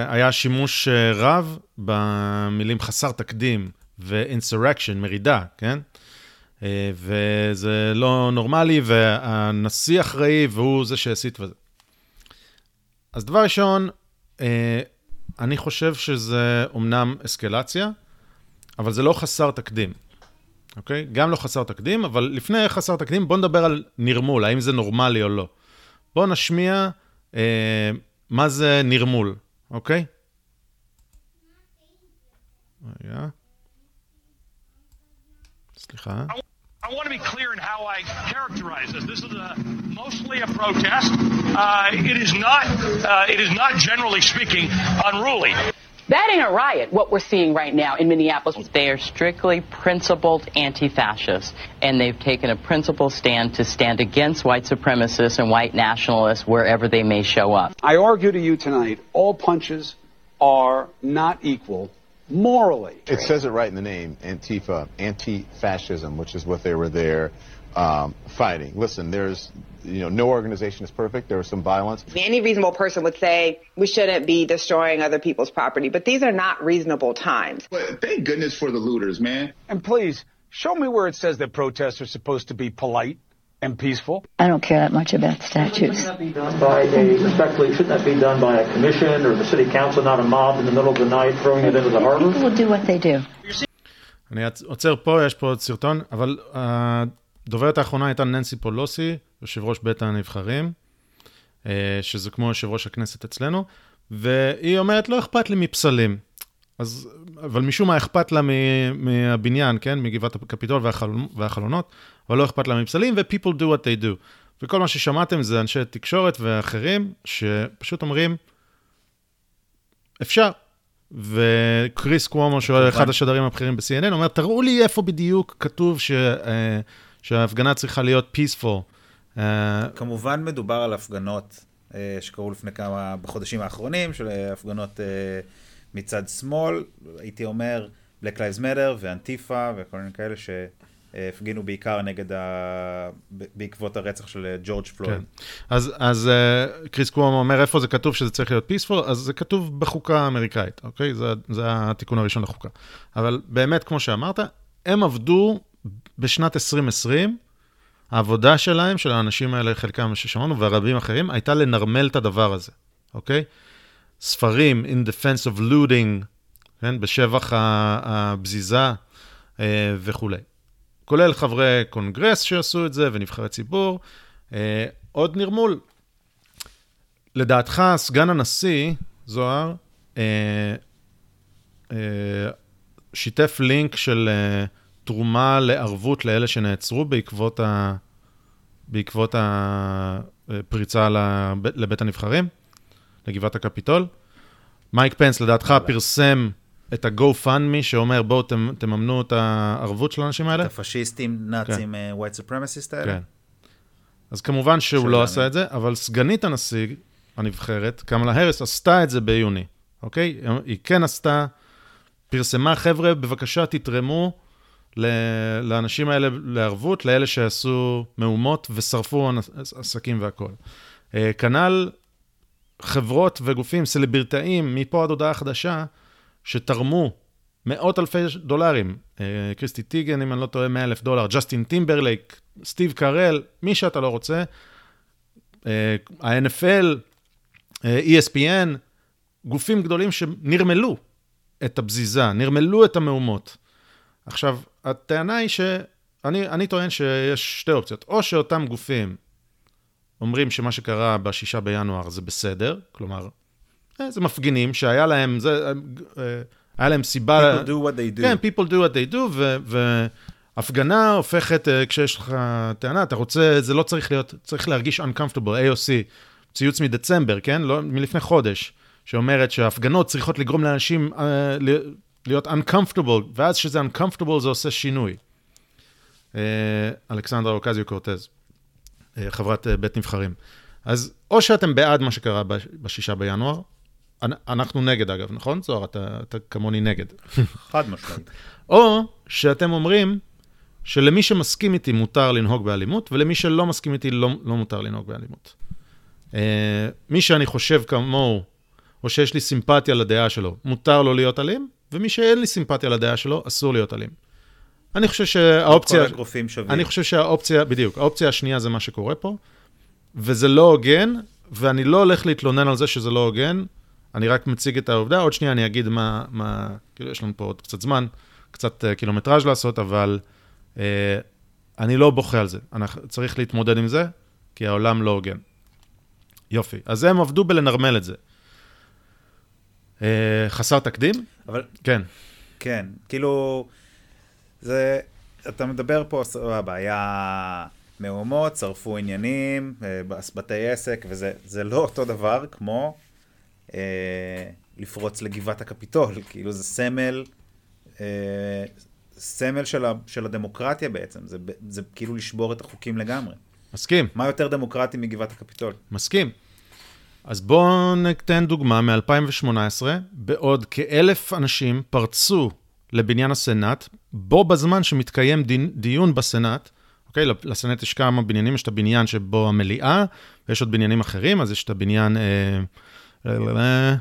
היה שימוש רב במילים חסר תקדים ו-insurrection, מרידה, כן? אה, וזה לא נורמלי, והנשיא אחראי, והוא זה שהסית וזה. אז דבר ראשון, אה, אני חושב שזה אומנם אסקלציה, אבל זה לא חסר תקדים, אוקיי? גם לא חסר תקדים, אבל לפני חסר תקדים, בואו נדבר על נרמול, האם זה נורמלי או לא. בואו נשמיע אה, מה זה נרמול, אוקיי? רגע. סליחה. I want to be clear in how I characterize this. This is a, mostly a protest. Uh, it is not. Uh, it is not, generally speaking, unruly. That ain't a riot, what we're seeing right now in Minneapolis. They are strictly principled anti fascists, and they've taken a principled stand to stand against white supremacists and white nationalists wherever they may show up. I argue to you tonight all punches are not equal morally. It says it right in the name, Antifa, anti-fascism, which is what they were there um, fighting. Listen, there's, you know, no organization is perfect. There was some violence. Any reasonable person would say we shouldn't be destroying other people's property, but these are not reasonable times. But thank goodness for the looters, man. And please, show me where it says that protests are supposed to be polite and peaceful? I don't care that much about statutes. Shouldn't that be done by a, respectfully, shouldn't that be done by a commission or the city council, not a mob in the middle of the night throwing it into the harbor? People will do what they do. אני עוצר פה, יש פה עוד סרטון, אבל הדוברת האחרונה הייתה ננסי פולוסי, יושב ראש בית הנבחרים, שזה כמו יושב ראש הכנסת אצלנו, והיא אומרת, לא אכפת לי מפסלים. אז, אבל משום מה אכפת לה מהבניין, כן? מגבעת הקפיטול והחל, והחלונות, אבל לא אכפת לה מפסלים, ו-people do what they do. וכל מה ששמעתם זה אנשי תקשורת ואחרים, שפשוט אומרים, אפשר. וקריס קוומו, שהוא אחד השדרים הבכירים ב-CNN, אומר, תראו לי איפה בדיוק כתוב ש, uh, שההפגנה צריכה להיות peaceful. Uh, כמובן מדובר על הפגנות uh, שקרו לפני כמה, בחודשים האחרונים, של הפגנות... Uh, מצד שמאל, הייתי אומר, Black Lives Matter ואנטיפה וכל מיני כאלה שהפגינו בעיקר נגד ה... בעקבות הרצח של ג'ורג' פלויד. כן. אז, אז קריס קוואם אומר איפה זה כתוב שזה צריך להיות peaceful, אז זה כתוב בחוקה האמריקאית, אוקיי? זה, זה התיקון הראשון לחוקה. אבל באמת, כמו שאמרת, הם עבדו בשנת 2020, העבודה שלהם, של האנשים האלה, חלקם ששמענו, והרבים אחרים, הייתה לנרמל את הדבר הזה, אוקיי? ספרים in defense of looting, כן, בשבח הבזיזה אה, וכולי. כולל חברי קונגרס שעשו את זה ונבחרי ציבור. אה, עוד נרמול. לדעתך, סגן הנשיא, זוהר, אה, שיתף לינק של תרומה לערבות לאלה שנעצרו בעקבות, ה, בעקבות הפריצה לבית הנבחרים? לגבעת הקפיטול. מייק פנס, לדעתך, פרסם את ה-GoFundMe, שאומר, בואו תממנו את הערבות של האנשים האלה? את הפשיסטים, נאצים, אה, white supremacist האלה? כן. אז כמובן שהוא לא עשה את זה, אבל סגנית הנשיא הנבחרת, קמלה האריס, עשתה את זה ביוני, אוקיי? היא כן עשתה, פרסמה, חבר'ה, בבקשה תתרמו לאנשים האלה לערבות, לאלה שעשו מהומות ושרפו עסקים והכול. אה, כנ"ל חברות וגופים, סלבריטאים, מפה עד הודעה חדשה, שתרמו מאות אלפי דולרים. אה, כריסי טייגן, אם אני לא טועה, 100 אלף דולר, ג'סטין טימברלייק, סטיב קארל, מי שאתה לא רוצה. אה, ה-NFL, ESPN, גופים גדולים שנרמלו את הבזיזה, נרמלו את המהומות. עכשיו, הטענה היא ש... אני, אני טוען שיש שתי אופציות. או שאותם גופים אומרים שמה שקרה בשישה בינואר זה בסדר, כלומר, אה, זה מפגינים שהיה להם, זה, אה, היה להם סיבה... People do what they do. כן, people do what they do, ו... והפגנה הופכת, אה, כשיש לך טענה, אתה רוצה, זה לא צריך להיות, צריך להרגיש uncomfortable, AOC, ציוץ מדצמבר, כן? לא, מלפני חודש, שאומרת שהפגנות צריכות לגרום לאנשים להיות uncomfortable, ואז כשזה uncomfortable זה עושה שינוי. Uh, אלכסנדרה אוקזיו קורטז, uh, חברת uh, בית נבחרים. אז או שאתם בעד מה שקרה בשישה בינואר, אנחנו נגד אגב, נכון, זוהר? אתה, אתה כמוני נגד. חד משמעית. או שאתם אומרים שלמי שמסכים איתי מותר לנהוג באלימות, ולמי שלא מסכים איתי לא, לא מותר לנהוג באלימות. Uh, מי שאני חושב כמוהו, או שיש לי סימפתיה לדעה שלו, מותר לו להיות אלים, ומי שאין לי סימפתיה לדעה שלו, אסור להיות אלים. אני חושב שהאופציה... כל הגרופים שווים. אני חושב שהאופציה, בדיוק, האופציה השנייה זה מה שקורה פה, וזה לא הוגן, ואני לא הולך להתלונן על זה שזה לא הוגן, אני רק מציג את העובדה, עוד שנייה אני אגיד מה, מה כאילו, יש לנו פה עוד קצת זמן, קצת uh, קילומטראז' לעשות, אבל uh, אני לא בוכה על זה. אני צריך להתמודד עם זה, כי העולם לא הוגן. יופי. אז הם עבדו בלנרמל את זה. Uh, חסר תקדים? אבל... כן. כן, כאילו, זה, אתה מדבר פה, סבבה, היה מהומות, שרפו עניינים, בתי עסק, וזה לא אותו דבר כמו אה, לפרוץ לגבעת הקפיטול, כאילו זה סמל, אה, סמל של, ה, של הדמוקרטיה בעצם, זה, זה כאילו לשבור את החוקים לגמרי. מסכים. מה יותר דמוקרטי מגבעת הקפיטול? מסכים. אז בואו ניתן דוגמה מ-2018, בעוד כאלף אנשים פרצו לבניין הסנאט, בו בזמן שמתקיים דיון בסנאט, אוקיי? לסנאט יש כמה בניינים, יש את הבניין שבו המליאה, ויש עוד בניינים אחרים, אז יש את הבניין... אה,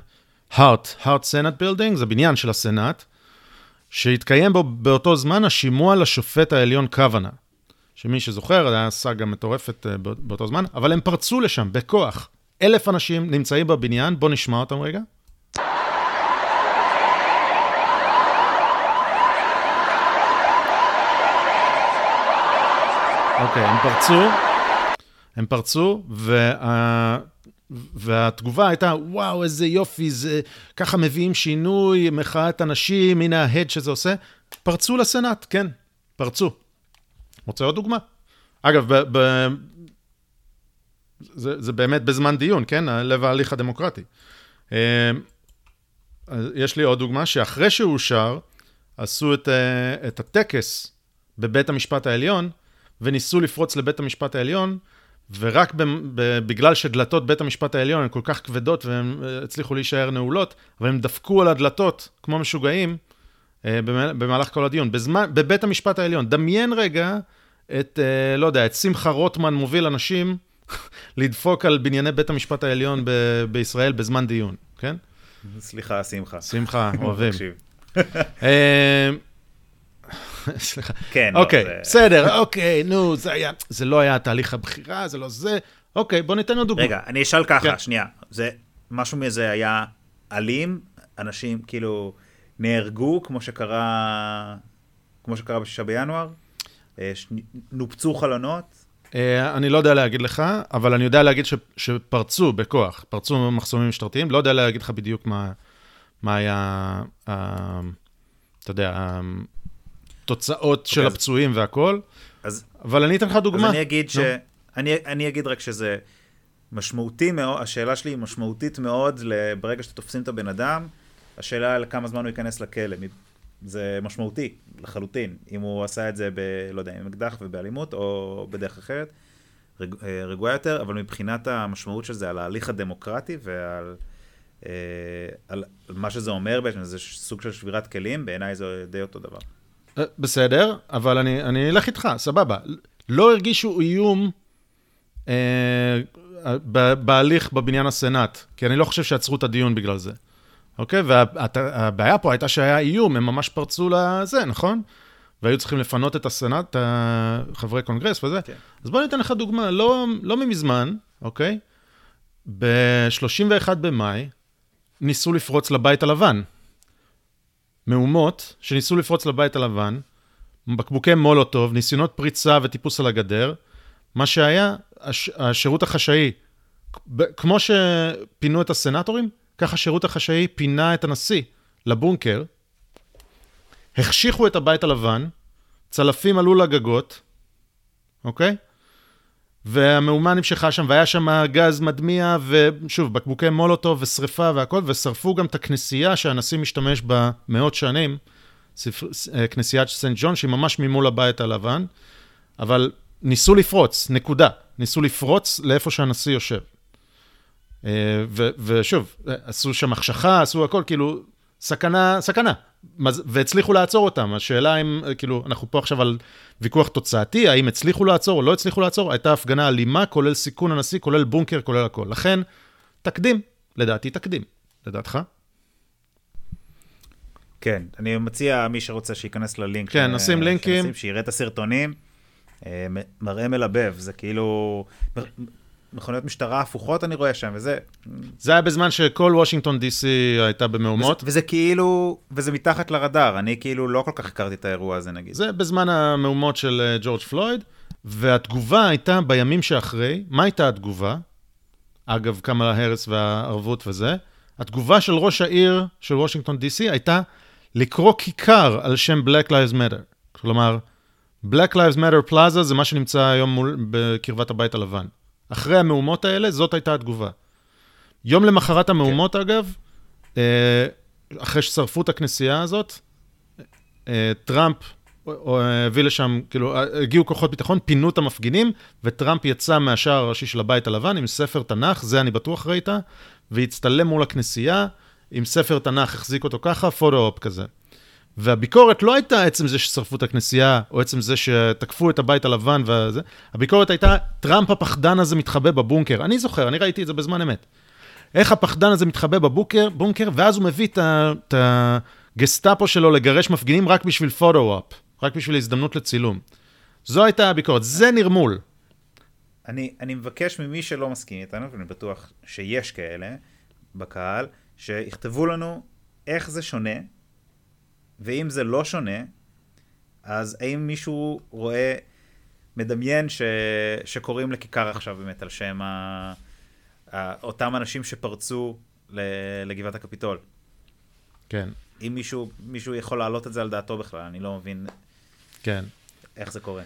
Hart, Hart Senate Building, זה בניין של הסנאט, שהתקיים בו באותו זמן השימוע לשופט העליון קוואנו. שמי שזוכר, היה סאגה מטורפת אה, באותו זמן, אבל הם פרצו לשם בכוח. אלף אנשים נמצאים בבניין, בואו נשמע אותם רגע. אוקיי, הם פרצו, הם פרצו, וה... והתגובה הייתה, וואו, איזה יופי, זה ככה מביאים שינוי, מחאת אנשים, הנה ההד שזה עושה. פרצו לסנאט, כן, פרצו. רוצה עוד דוגמה? אגב, ב, ב, זה, זה באמת בזמן דיון, כן? לב ההליך הדמוקרטי. אה, יש לי עוד דוגמה, שאחרי שהוא אושר, עשו את, אה, את הטקס בבית המשפט העליון, וניסו לפרוץ לבית המשפט העליון, ורק בגלל שדלתות בית המשפט העליון הן כל כך כבדות והן אה, הצליחו להישאר נעולות, אבל הם דפקו על הדלתות כמו משוגעים אה, במהלך כל הדיון. בזמן, בבית המשפט העליון, דמיין רגע את, לא יודע, את שמחה רוטמן מוביל אנשים לדפוק על בנייני בית המשפט העליון ב, בישראל בזמן דיון, כן? סליחה, שמחה. שמחה, אוהבים. סליחה. כן, אוקיי, לא, בסדר, אוקיי, נו, זה היה, זה לא היה תהליך הבחירה, זה לא זה. אוקיי, בוא ניתן עוד דוגמא. רגע, אני אשאל ככה, כן. שנייה. זה, משהו מזה היה אלים? אנשים כאילו נהרגו, כמו שקרה, כמו שקרה בשישה בינואר? אה, נופצו חלונות? אה, אני לא יודע להגיד לך, אבל אני יודע להגיד ש, שפרצו בכוח, פרצו מחסומים משטרתיים, לא יודע להגיד לך בדיוק מה, מה היה, uh, אתה יודע, התוצאות של אוקיי, הפצועים והכול, אבל אני אתן לך דוגמה. אז אני אגיד ש... אני, אני אגיד רק שזה... משמעותי מאוד, השאלה שלי היא משמעותית מאוד, ברגע שאתם תופסים את הבן אדם, השאלה על כמה זמן הוא ייכנס לכלא. זה משמעותי לחלוטין, אם הוא עשה את זה ב... לא יודע, עם אקדח ובאלימות, או בדרך אחרת, רג, אה, רגועה יותר, אבל מבחינת המשמעות של זה על ההליך הדמוקרטי ועל אה, על מה שזה אומר בעצם, זה סוג של שבירת כלים, בעיניי זה די אותו דבר. אה, בסדר, אבל אני, אני אלך איתך, סבבה. לא הרגישו איום אה, בהליך בבניין הסנאט, כי אני לא חושב שעצרו את הדיון בגלל זה. אוקיי? והבעיה פה הייתה שהיה איום, הם ממש פרצו לזה, נכון? והיו צריכים לפנות את הסנאט, חברי קונגרס וזה. כן. אז בוא ניתן לך דוגמה, לא, לא ממזמן, אוקיי? ב-31 במאי ניסו לפרוץ לבית הלבן. מהומות שניסו לפרוץ לבית הלבן, בקבוקי מולוטוב, ניסיונות פריצה וטיפוס על הגדר, מה שהיה, הש, השירות החשאי, כמו שפינו את הסנטורים, ככה השירות החשאי פינה את הנשיא לבונקר, החשיכו את הבית הלבן, צלפים עלו לגגות, אוקיי? והמהומה נמשכה שם, והיה שם גז מדמיע, ושוב, בקבוקי מולוטוב ושריפה והכל, ושרפו גם את הכנסייה שהנשיא משתמש בה מאות שנים, אה, כנסיית סנט ג'ון, שהיא ממש ממול הבית הלבן, אבל ניסו לפרוץ, נקודה. ניסו לפרוץ לאיפה שהנשיא יושב. אה, ו- ושוב, עשו שם החשכה, עשו הכל, כאילו, סכנה, סכנה. והצליחו לעצור אותם. השאלה אם, כאילו, אנחנו פה עכשיו על ויכוח תוצאתי, האם הצליחו לעצור או לא הצליחו לעצור, הייתה הפגנה אלימה, כולל סיכון הנשיא, כולל בונקר, כולל הכל. לכן, תקדים, לדעתי תקדים. לדעתך? כן, אני מציע, מי שרוצה שייכנס ללינק. כן, נשים לינקים. שנשים, שיראה את הסרטונים. אה, מראה מלבב, זה כאילו... מכוניות משטרה הפוכות אני רואה שם, וזה... זה היה בזמן שכל וושינגטון DC הייתה במהומות. וזה, וזה כאילו, וזה מתחת לרדאר, אני כאילו לא כל כך הכרתי את האירוע הזה נגיד. זה בזמן המהומות של אה, ג'ורג' פלויד, והתגובה הייתה בימים שאחרי, מה הייתה התגובה? אגב, כמה ההרס והערבות וזה. התגובה של ראש העיר של וושינגטון DC הייתה לקרוא כיכר על שם Black Lives Matter. כלומר, Black Lives Matter Plaza זה מה שנמצא היום מול, בקרבת הבית הלבן. אחרי המהומות האלה, זאת הייתה התגובה. יום למחרת המהומות, כן. אגב, אה, אחרי ששרפו את הכנסייה הזאת, אה, טראמפ הביא לשם, כאילו, הגיעו כוחות ביטחון, פינו את המפגינים, וטראמפ יצא מהשער הראשי של הבית הלבן עם ספר תנ"ך, זה אני בטוח ראית, והצטלם מול הכנסייה, עם ספר תנ"ך, החזיק אותו ככה, photo-op כזה. והביקורת לא הייתה עצם זה ששרפו את הכנסייה, או עצם זה שתקפו את הבית הלבן וזה, הביקורת הייתה, טראמפ הפחדן הזה מתחבא בבונקר. אני זוכר, אני ראיתי את זה בזמן אמת. איך הפחדן הזה מתחבא בבונקר, בונקר, ואז הוא מביא את הגסטאפו שלו לגרש מפגינים רק בשביל פוטו-אופ, רק בשביל הזדמנות לצילום. זו הייתה הביקורת, זה נרמול. אני, אני מבקש ממי שלא מסכים איתנו, ואני בטוח שיש כאלה בקהל, שיכתבו לנו איך זה שונה ואם זה לא שונה, אז האם מישהו רואה, מדמיין ש... שקוראים לכיכר עכשיו באמת על שם ה... אותם אנשים שפרצו לגבעת הקפיטול? כן. אם מישהו, מישהו יכול להעלות את זה על דעתו בכלל, אני לא מבין כן. איך זה קורה.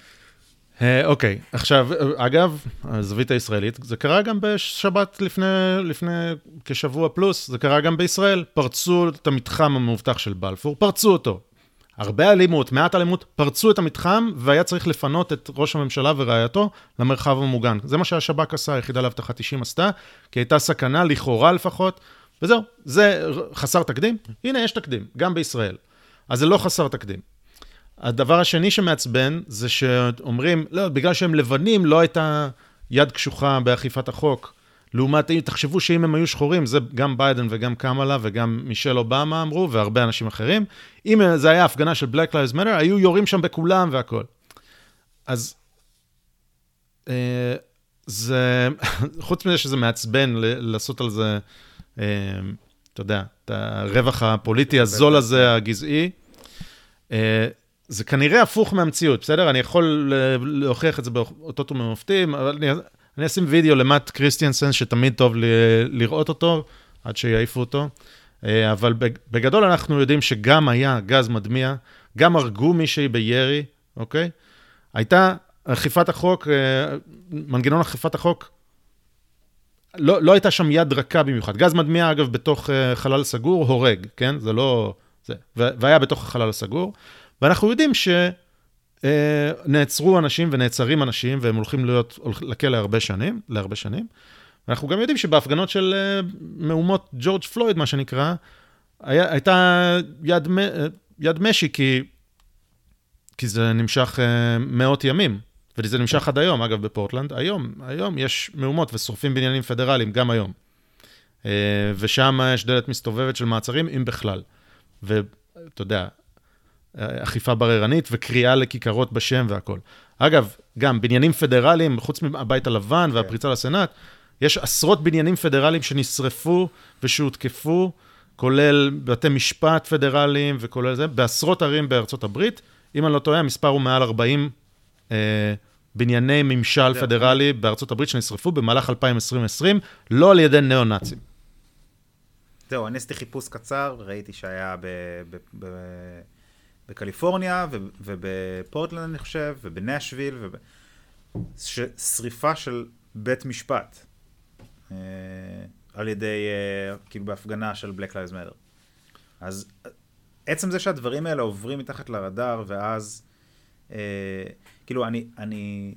אה, אוקיי, uh, okay. עכשיו, אגב, הזווית הישראלית, זה קרה גם בשבת לפני, לפני כשבוע פלוס, זה קרה גם בישראל. פרצו את המתחם המאובטח של בלפור, פרצו אותו. הרבה אלימות, מעט אלימות, פרצו את המתחם, והיה צריך לפנות את ראש הממשלה ורעייתו למרחב המוגן. זה מה שהשב"כ עשה, היחידה לאבטחת אישים עשתה, כי הייתה סכנה, לכאורה לפחות, וזהו, זה חסר תקדים? הנה, יש תקדים, גם בישראל. אז זה לא חסר תקדים. הדבר השני שמעצבן זה שאומרים, לא, בגלל שהם לבנים לא הייתה יד קשוחה באכיפת החוק. לעומת, תחשבו שאם הם היו שחורים, זה גם ביידן וגם קמאלה וגם מישל אובמה אמרו, והרבה אנשים אחרים, אם זה היה הפגנה של Black Lives Matter, היו יורים שם בכולם והכול. אז אה, זה, חוץ מזה שזה מעצבן לעשות על זה, אה, אתה יודע, את הרווח הפוליטי הזול הזה, הגזעי, אה, זה כנראה הפוך מהמציאות, בסדר? אני יכול להוכיח את זה באותות ומופתים, אבל אני, אני אשים וידאו למט קריסטיאנסן, שתמיד טוב ל, לראות אותו, עד שיעיפו אותו. אה, אבל בגדול אנחנו יודעים שגם היה גז מדמיע, גם הרגו מישהי בירי, אוקיי? הייתה אכיפת החוק, אה, מנגנון אכיפת החוק לא, לא הייתה שם יד רכה במיוחד. גז מדמיע, אגב, בתוך uh, חלל סגור, הורג, כן? זה לא... זה. והיה בתוך החלל הסגור. ואנחנו יודעים שנעצרו uh, אנשים ונעצרים אנשים, והם הולכים להיות, לכלא הרבה שנים, להרבה שנים. ואנחנו גם יודעים שבהפגנות של uh, מהומות ג'ורג' פלויד, מה שנקרא, היה, הייתה יד, יד משי, כי, כי זה נמשך מאות ימים. וזה נמשך עד היום, אגב, בפורטלנד. היום, היום יש מהומות ושורפים בניינים פדרליים, גם היום. אה, ושם יש דלת מסתובבת של מעצרים, אם בכלל. ואתה יודע, אכיפה בררנית וקריאה לכיכרות בשם והכול. אגב, גם בניינים פדרליים, חוץ מהבית הלבן כן. והפריצה לסנאט, יש עשרות בניינים פדרליים שנשרפו ושהותקפו, כולל בתי משפט פדרליים וכולל זה, בעשרות ערים בארצות הברית. אם אני לא טועה, המספר הוא מעל 40 אה, בנייני ממשל פדרלי בארצות הברית שנשרפו במהלך 2020, לא על ידי ניאו-נאצים. זהו, אני עשיתי חיפוש קצר, ראיתי שהיה ב, ב, ב, בקליפורניה ובפורטלנד, אני חושב, ובנשוויל, וב... שריפה של בית משפט אה, על ידי, אה, כאילו בהפגנה של Black Lives Matter. אז עצם זה שהדברים האלה עוברים מתחת לרדאר, ואז אה, כאילו, אני, אני...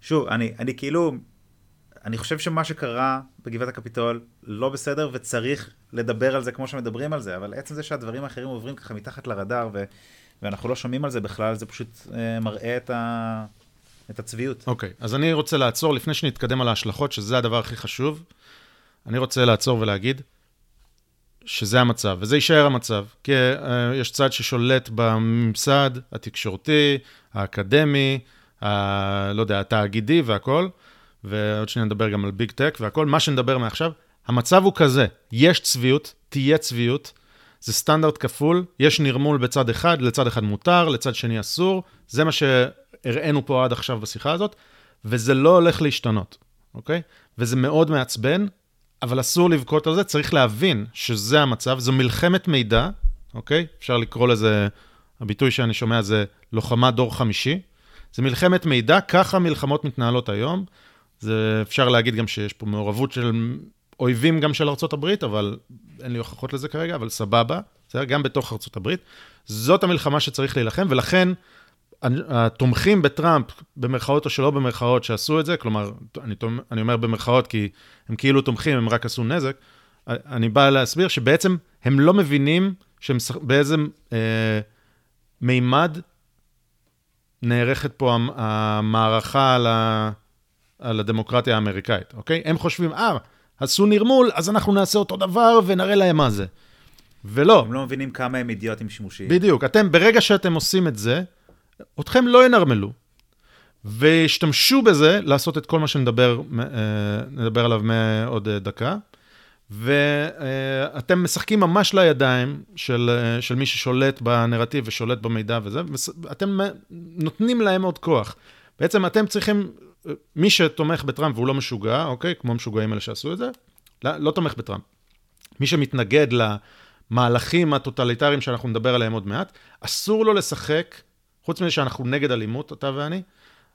שוב, אני, אני כאילו... אני חושב שמה שקרה בגבעת הקפיטול לא בסדר, וצריך לדבר על זה כמו שמדברים על זה, אבל עצם זה שהדברים האחרים עוברים ככה מתחת לרדאר, ו, ואנחנו לא שומעים על זה בכלל, זה פשוט אה, מראה את, ה, את הצביעות. אוקיי, okay, אז אני רוצה לעצור, לפני שנתקדם על ההשלכות, שזה הדבר הכי חשוב, אני רוצה לעצור ולהגיד, שזה המצב, וזה יישאר המצב, כי uh, יש צד ששולט בממסד התקשורתי, האקדמי, ה, לא יודע, התאגידי והכול, ועוד שניה נדבר גם על ביג טק והכול, מה שנדבר מעכשיו, המצב הוא כזה, יש צביעות, תהיה צביעות, זה סטנדרט כפול, יש נרמול בצד אחד, לצד אחד מותר, לצד שני אסור, זה מה שהראינו פה עד עכשיו בשיחה הזאת, וזה לא הולך להשתנות, אוקיי? וזה מאוד מעצבן, אבל אסור לבכות על זה, צריך להבין שזה המצב, זו מלחמת מידע, אוקיי? אפשר לקרוא לזה, הביטוי שאני שומע זה לוחמת דור חמישי. זה מלחמת מידע, ככה מלחמות מתנהלות היום. זה אפשר להגיד גם שיש פה מעורבות של אויבים גם של הברית, אבל אין לי הוכחות לזה כרגע, אבל סבבה, בסדר? גם בתוך הברית. זאת המלחמה שצריך להילחם, ולכן התומכים בטראמפ, במרכאות או שלא במרכאות, שעשו את זה, כלומר, אני, אני אומר במרכאות כי הם כאילו תומכים, הם רק עשו נזק, אני בא להסביר שבעצם הם לא מבינים שהם, באיזה אה, מימד נערכת פה המערכה על, ה, על הדמוקרטיה האמריקאית, אוקיי? הם חושבים, אה, עשו נרמול, אז אנחנו נעשה אותו דבר ונראה להם מה זה. ולא. הם לא מבינים כמה הם אידיוטים שימושיים. בדיוק. אתם, ברגע שאתם עושים את זה, אתכם לא ינרמלו. והשתמשו בזה לעשות את כל מה שנדבר אה, עליו מעוד אה, דקה. ואתם משחקים ממש לידיים של, אה, של מי ששולט בנרטיב ושולט במידע וזה, ואתם נותנים להם עוד כוח. בעצם אתם צריכים, מי שתומך בטראמפ והוא לא משוגע, אוקיי? כמו המשוגעים האלה שעשו את זה, לא, לא תומך בטראמפ. מי שמתנגד למהלכים הטוטליטריים שאנחנו נדבר עליהם עוד מעט, אסור לו לשחק חוץ מזה שאנחנו נגד אלימות, אתה ואני,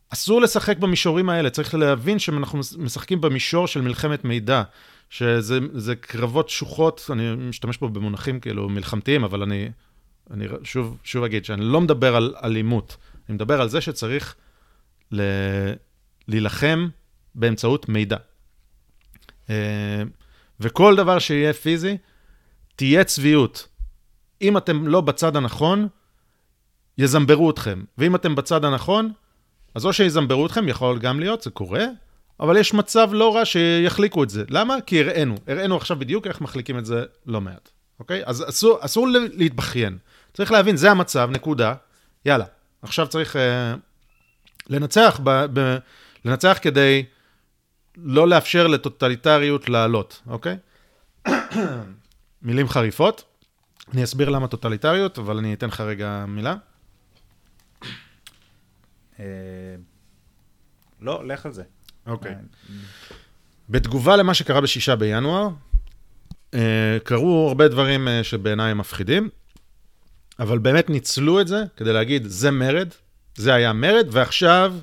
אסור לשחק במישורים האלה, צריך להבין שאנחנו משחקים במישור של מלחמת מידע, שזה קרבות שוחות, אני משתמש פה במונחים כאילו מלחמתיים, אבל אני, אני שוב, שוב אגיד שאני לא מדבר על אלימות, אני מדבר על זה שצריך ל, להילחם באמצעות מידע. אה, וכל דבר שיהיה פיזי, תהיה צביעות. אם אתם לא בצד הנכון, יזמברו אתכם. ואם אתם בצד הנכון, אז או שיזמברו אתכם, יכול גם להיות, זה קורה, אבל יש מצב לא רע שיחליקו את זה. למה? כי הראינו. הראינו עכשיו בדיוק איך מחליקים את זה לא מעט, אוקיי? אז אסור, אסור להתבכיין. צריך להבין, זה המצב, נקודה. יאללה, עכשיו צריך אה, לנצח, ב, ב, לנצח כדי לא לאפשר לטוטליטריות לעלות, אוקיי? מילים חריפות. אני אסביר למה טוטליטריות, אבל אני אתן לך רגע מילה. אה, לא, לך על זה. אוקיי. בתגובה למה שקרה בשישה בינואר, אה, קרו הרבה דברים אה, שבעיניי הם מפחידים, אבל באמת ניצלו את זה כדי להגיד, זה מרד, זה היה מרד, ועכשיו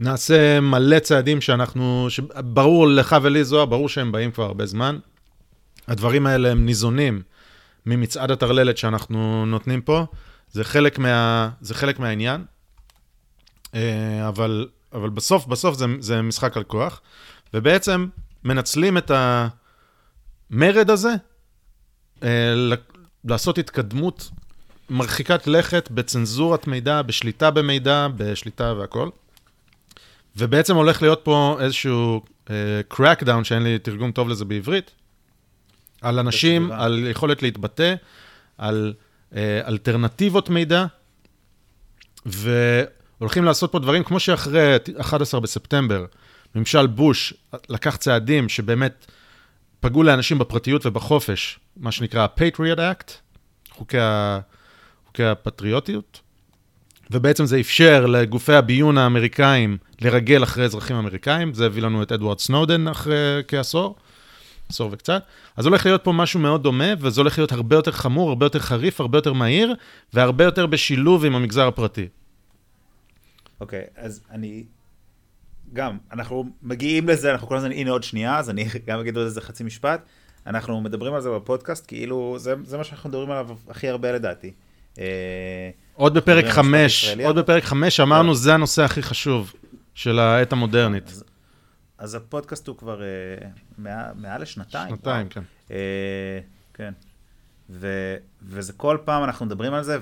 נעשה מלא צעדים שאנחנו, ברור לך ולי זוהר, ברור שהם באים כבר הרבה זמן. הדברים האלה הם ניזונים ממצעד הטרללת שאנחנו נותנים פה, זה חלק, מה, זה חלק מהעניין, אה, אבל, אבל בסוף, בסוף זה, זה משחק על כוח, ובעצם מנצלים את המרד הזה אה, לעשות התקדמות מרחיקת לכת בצנזורת מידע, בשליטה במידע, בשליטה והכל. ובעצם הולך להיות פה איזשהו קרקדאון, uh, שאין לי תרגום טוב לזה בעברית, על אנשים, על יכולת להתבטא, על uh, אלטרנטיבות מידע, והולכים לעשות פה דברים כמו שאחרי 11 בספטמבר, ממשל בוש לקח צעדים שבאמת פגעו לאנשים בפרטיות ובחופש, מה שנקרא ה-Patriot Act, חוקי, ה... חוקי הפטריוטיות, ובעצם זה אפשר לגופי הביון האמריקאים לרגל אחרי אזרחים אמריקאים, זה הביא לנו את אדוארד סנודן אחרי כעשור, עשור וקצת. אז הולך להיות פה משהו מאוד דומה, וזה הולך להיות הרבה יותר חמור, הרבה יותר חריף, הרבה יותר מהיר, והרבה יותר בשילוב עם המגזר הפרטי. אוקיי, okay, אז אני... גם, אנחנו מגיעים לזה, אנחנו כל הזמן, הנה עוד שנייה, אז אני גם אגיד עוד איזה חצי משפט. אנחנו מדברים על זה בפודקאסט, כאילו, זה, זה מה שאנחנו מדברים עליו הכי הרבה לדעתי. אה, עוד בפרק חמש, עוד בפרק חמש אמרנו, זה הנושא הכי חשוב של העת המודרנית. אז, אז הפודקאסט הוא כבר uh, מעל, מעל לשנתיים. שנתיים, כן. Uh, כן. ו, וזה כל פעם אנחנו מדברים על זה,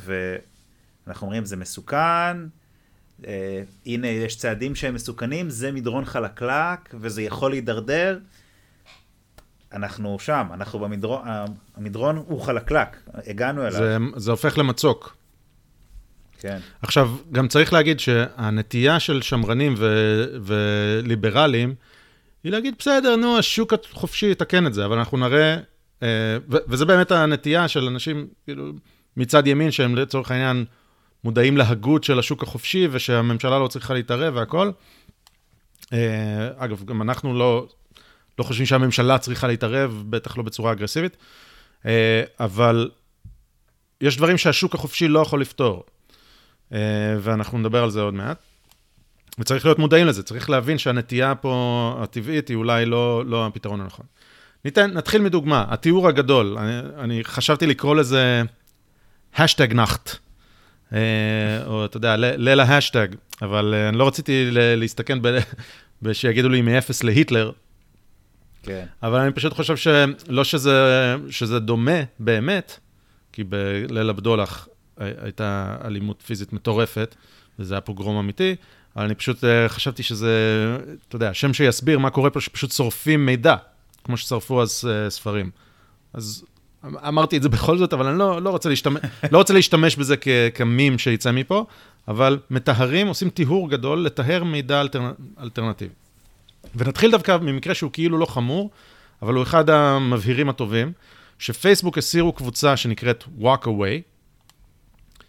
ואנחנו אומרים, זה מסוכן, uh, הנה, יש צעדים שהם מסוכנים, זה מדרון חלקלק, וזה יכול להידרדר. אנחנו שם, אנחנו במדרון, המדרון הוא חלקלק, הגענו אליו. זה, זה הופך למצוק. כן. עכשיו, גם צריך להגיד שהנטייה של שמרנים ו- וליברלים היא להגיד, בסדר, נו, השוק החופשי יתקן את זה, אבל אנחנו נראה, אה, ו- וזה באמת הנטייה של אנשים, כאילו, מצד ימין, שהם לצורך העניין מודעים להגות של השוק החופשי, ושהממשלה לא צריכה להתערב והכול. אה, אגב, גם אנחנו לא, לא חושבים שהממשלה צריכה להתערב, בטח לא בצורה אגרסיבית, אה, אבל יש דברים שהשוק החופשי לא יכול לפתור, אה, ואנחנו נדבר על זה עוד מעט. וצריך להיות מודעים לזה, צריך להבין שהנטייה פה הטבעית היא אולי לא, לא הפתרון הנכון. ניתן, נתחיל מדוגמה, התיאור הגדול, אני, אני חשבתי לקרוא לזה השטג אה, או אתה יודע, ליל ההשטג, אבל אני לא רציתי להסתכן שיגידו לי מ-0 להיטלר, כן. אבל אני פשוט חושב שלא שזה, שזה דומה באמת, כי בליל הבדולח הייתה אלימות פיזית מטורפת, וזה היה פוגרום אמיתי, אבל אני פשוט אה, חשבתי שזה, אתה יודע, שם שיסביר מה קורה פה, שפשוט שורפים מידע, כמו ששרפו אז אה, ספרים. אז אמרתי את זה בכל זאת, אבל אני לא, לא, רוצה, להשתמש, לא רוצה להשתמש בזה כ, כמים שיצא מפה, אבל מטהרים, עושים טיהור גדול, לטהר מידע אלטרנ... אלטרנטיבי. ונתחיל דווקא ממקרה שהוא כאילו לא חמור, אבל הוא אחד המבהירים הטובים, שפייסבוק הסירו קבוצה שנקראת Walk Away,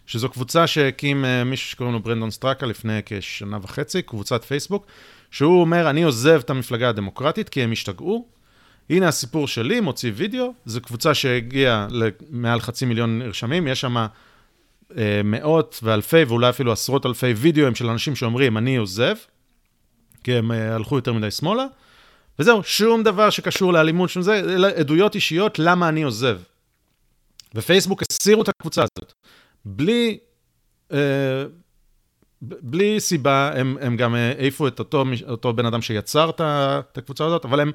שזו קבוצה שהקים uh, מישהו שקוראים לו ברנדון סטראקה לפני כשנה וחצי, קבוצת פייסבוק, שהוא אומר, אני עוזב את המפלגה הדמוקרטית כי הם השתגעו. הנה הסיפור שלי, מוציא וידאו, זו קבוצה שהגיעה למעל חצי מיליון נרשמים, יש שם uh, מאות ואלפי ואולי אפילו עשרות אלפי וידאוים של אנשים שאומרים, אני עוזב. כי הם אה, הלכו יותר מדי שמאלה, וזהו, שום דבר שקשור לאלימות, שום זה, אלא עדויות אישיות, למה אני עוזב. ופייסבוק הסירו את הקבוצה הזאת. בלי, אה, בלי סיבה, הם, הם גם אה, העיפו את אותו, אותו בן אדם שיצר את הקבוצה הזאת, אבל הם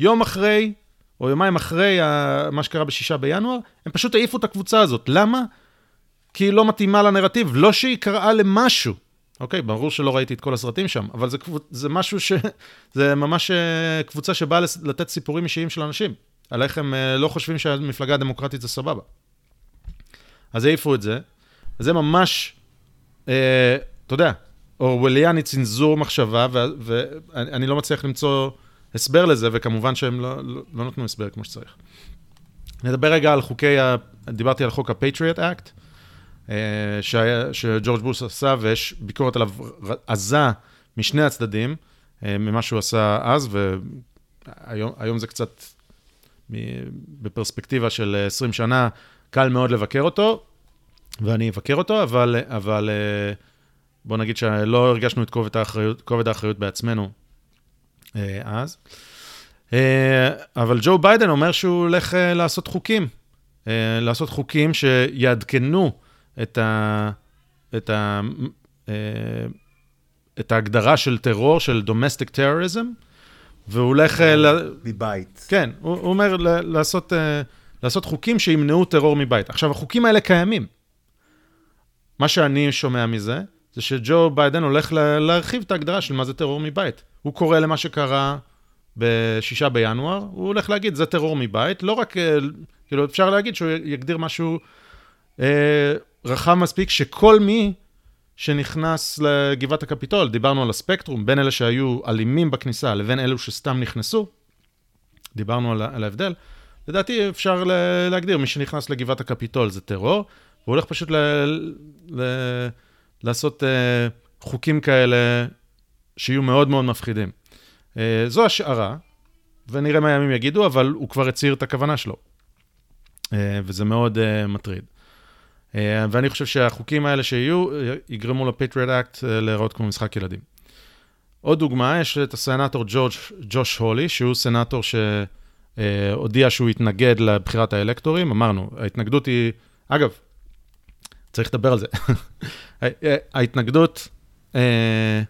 יום אחרי, או יומיים אחרי מה שקרה בשישה בינואר, הם פשוט העיפו את הקבוצה הזאת. למה? כי היא לא מתאימה לנרטיב, לא שהיא קראה למשהו. אוקיי, ברור שלא ראיתי את כל הסרטים שם, אבל זה, זה משהו ש... זה ממש אה, קבוצה שבאה לתת סיפורים אישיים של אנשים, על איך הם אה, לא חושבים שהמפלגה הדמוקרטית זה סבבה. אז העיפו את זה, וזה ממש, אה, אתה יודע, אורווליאני צנזור מחשבה, ואני לא מצליח למצוא הסבר לזה, וכמובן שהם לא, לא, לא נתנו הסבר כמו שצריך. נדבר רגע על חוקי, ה... דיברתי על חוק ה-Patriot Act. אה, שג'ורג' בוס עשה, ויש ביקורת עליו עזה משני הצדדים, אה, ממה שהוא עשה אז, והיום זה קצת, בפרספקטיבה של 20 שנה, קל מאוד לבקר אותו, ואני אבקר אותו, אבל, אבל בוא נגיד שלא הרגשנו את כובד האחריות, כובד האחריות בעצמנו אה, אז. אה, אבל ג'ו ביידן אומר שהוא הולך אה, לעשות חוקים. אה, לעשות חוקים שיעדכנו את, ה, את, ה, אה, את ההגדרה של טרור, של domestic terrorism, והוא הולך... אה, מבית. כן, הוא, הוא אומר לעשות, uh, לעשות חוקים שימנעו טרור מבית. עכשיו, החוקים האלה קיימים. מה שאני שומע מזה, זה שג'ו ביידן הולך לה, להרחיב את ההגדרה של מה זה טרור מבית. הוא קורא למה שקרה בשישה בינואר, הוא הולך להגיד, זה טרור מבית, לא רק, אה, כאילו, אפשר להגיד שהוא יגדיר משהו אה, רחב מספיק, שכל מי שנכנס לגבעת הקפיטול, דיברנו על הספקטרום, בין אלה שהיו אלימים בכניסה לבין אלו שסתם נכנסו, דיברנו על, על ההבדל. לדעתי אפשר להגדיר, מי שנכנס לגבעת הקפיטול זה טרור, והוא הולך פשוט ל, ל, לעשות uh, חוקים כאלה שיהיו מאוד מאוד מפחידים. Uh, זו השערה, ונראה מה הימים יגידו, אבל הוא כבר הצהיר את הכוונה שלו, uh, וזה מאוד uh, מטריד. Uh, ואני חושב שהחוקים האלה שיהיו, אה, יגרמו לפטריוט אקט uh, להיראות כמו משחק ילדים. עוד דוגמה, יש את הסנאטור ג'ורג' ג'וש הולי, שהוא סנאטור שהודיע שהוא התנגד לבחירת האלקטורים. אמרנו, ההתנגדות היא... אגב, צריך לדבר על זה. ההתנגדות אה,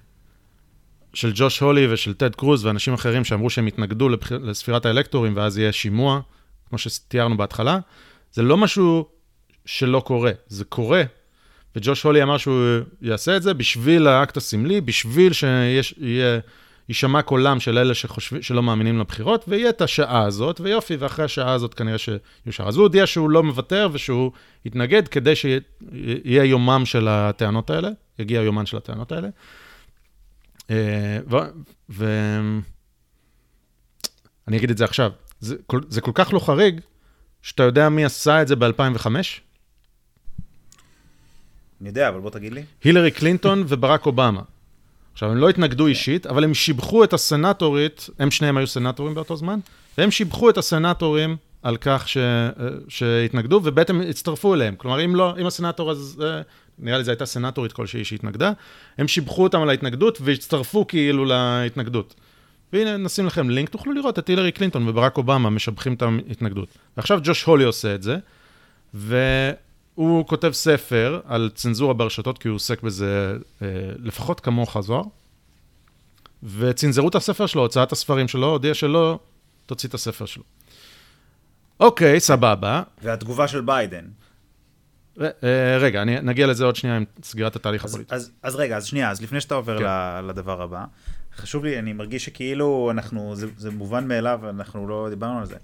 של ג'וש הולי ושל טד קרוז ואנשים אחרים שאמרו שהם התנגדו. לספירת האלקטורים ואז יהיה שימוע, כמו שתיארנו בהתחלה, זה לא משהו שלא קורה, זה קורה. וג'וש הולי אמר שהוא יעשה את זה בשביל האקט הסמלי, בשביל שיישמע קולם של אלה שחושב, שלא מאמינים לבחירות, ויהיה את השעה הזאת, ויופי, ואחרי השעה הזאת כנראה שיושר. אז הוא הודיע שהוא לא מוותר ושהוא יתנגד כדי שיהיה יומם של הטענות האלה, יגיע יומן של הטענות האלה. ואני ו... אגיד את זה עכשיו, זה, זה כל כך לא חריג, שאתה יודע מי עשה את זה ב-2005? אני יודע, אבל בוא תגיד לי. הילרי קלינטון וברק אובמה. עכשיו, הם לא התנגדו אישית, אבל הם שיבחו את הסנטורית, הם שניהם היו סנטורים באותו זמן, והם שיבחו את הסנטורים על כך ש, שהתנגדו, ובעצם הצטרפו אליהם. כלומר, אם, לא, אם הסנטור אז, נראה לי זו הייתה סנטורית כלשהי שהתנגדה, הם שיבחו אותם על ההתנגדות והצטרפו כאילו להתנגדות. והנה, נשים לכם לינק, תוכלו לראות את הילרי קלינטון וברק אובמה משבחים את ההתנגדות. ועכשיו ג'וש הולי עושה את זה, והוא כותב ספר על צנזורה ברשתות, כי הוא עוסק בזה אה, לפחות כמוך, זוהר, וצנזרו את הספר שלו, הוצאת הספרים שלו, הודיע שלא תוציא את הספר שלו. אוקיי, סבבה. והתגובה של ביידן. ר, אה, רגע, אני, נגיע לזה עוד שנייה עם סגירת התהליך אז, הפוליטי. אז, אז רגע, אז שנייה, אז לפני שאתה עובר כן. לדבר הבא, חשוב לי, אני מרגיש שכאילו אנחנו, זה, זה מובן מאליו, אנחנו לא דיברנו על זה.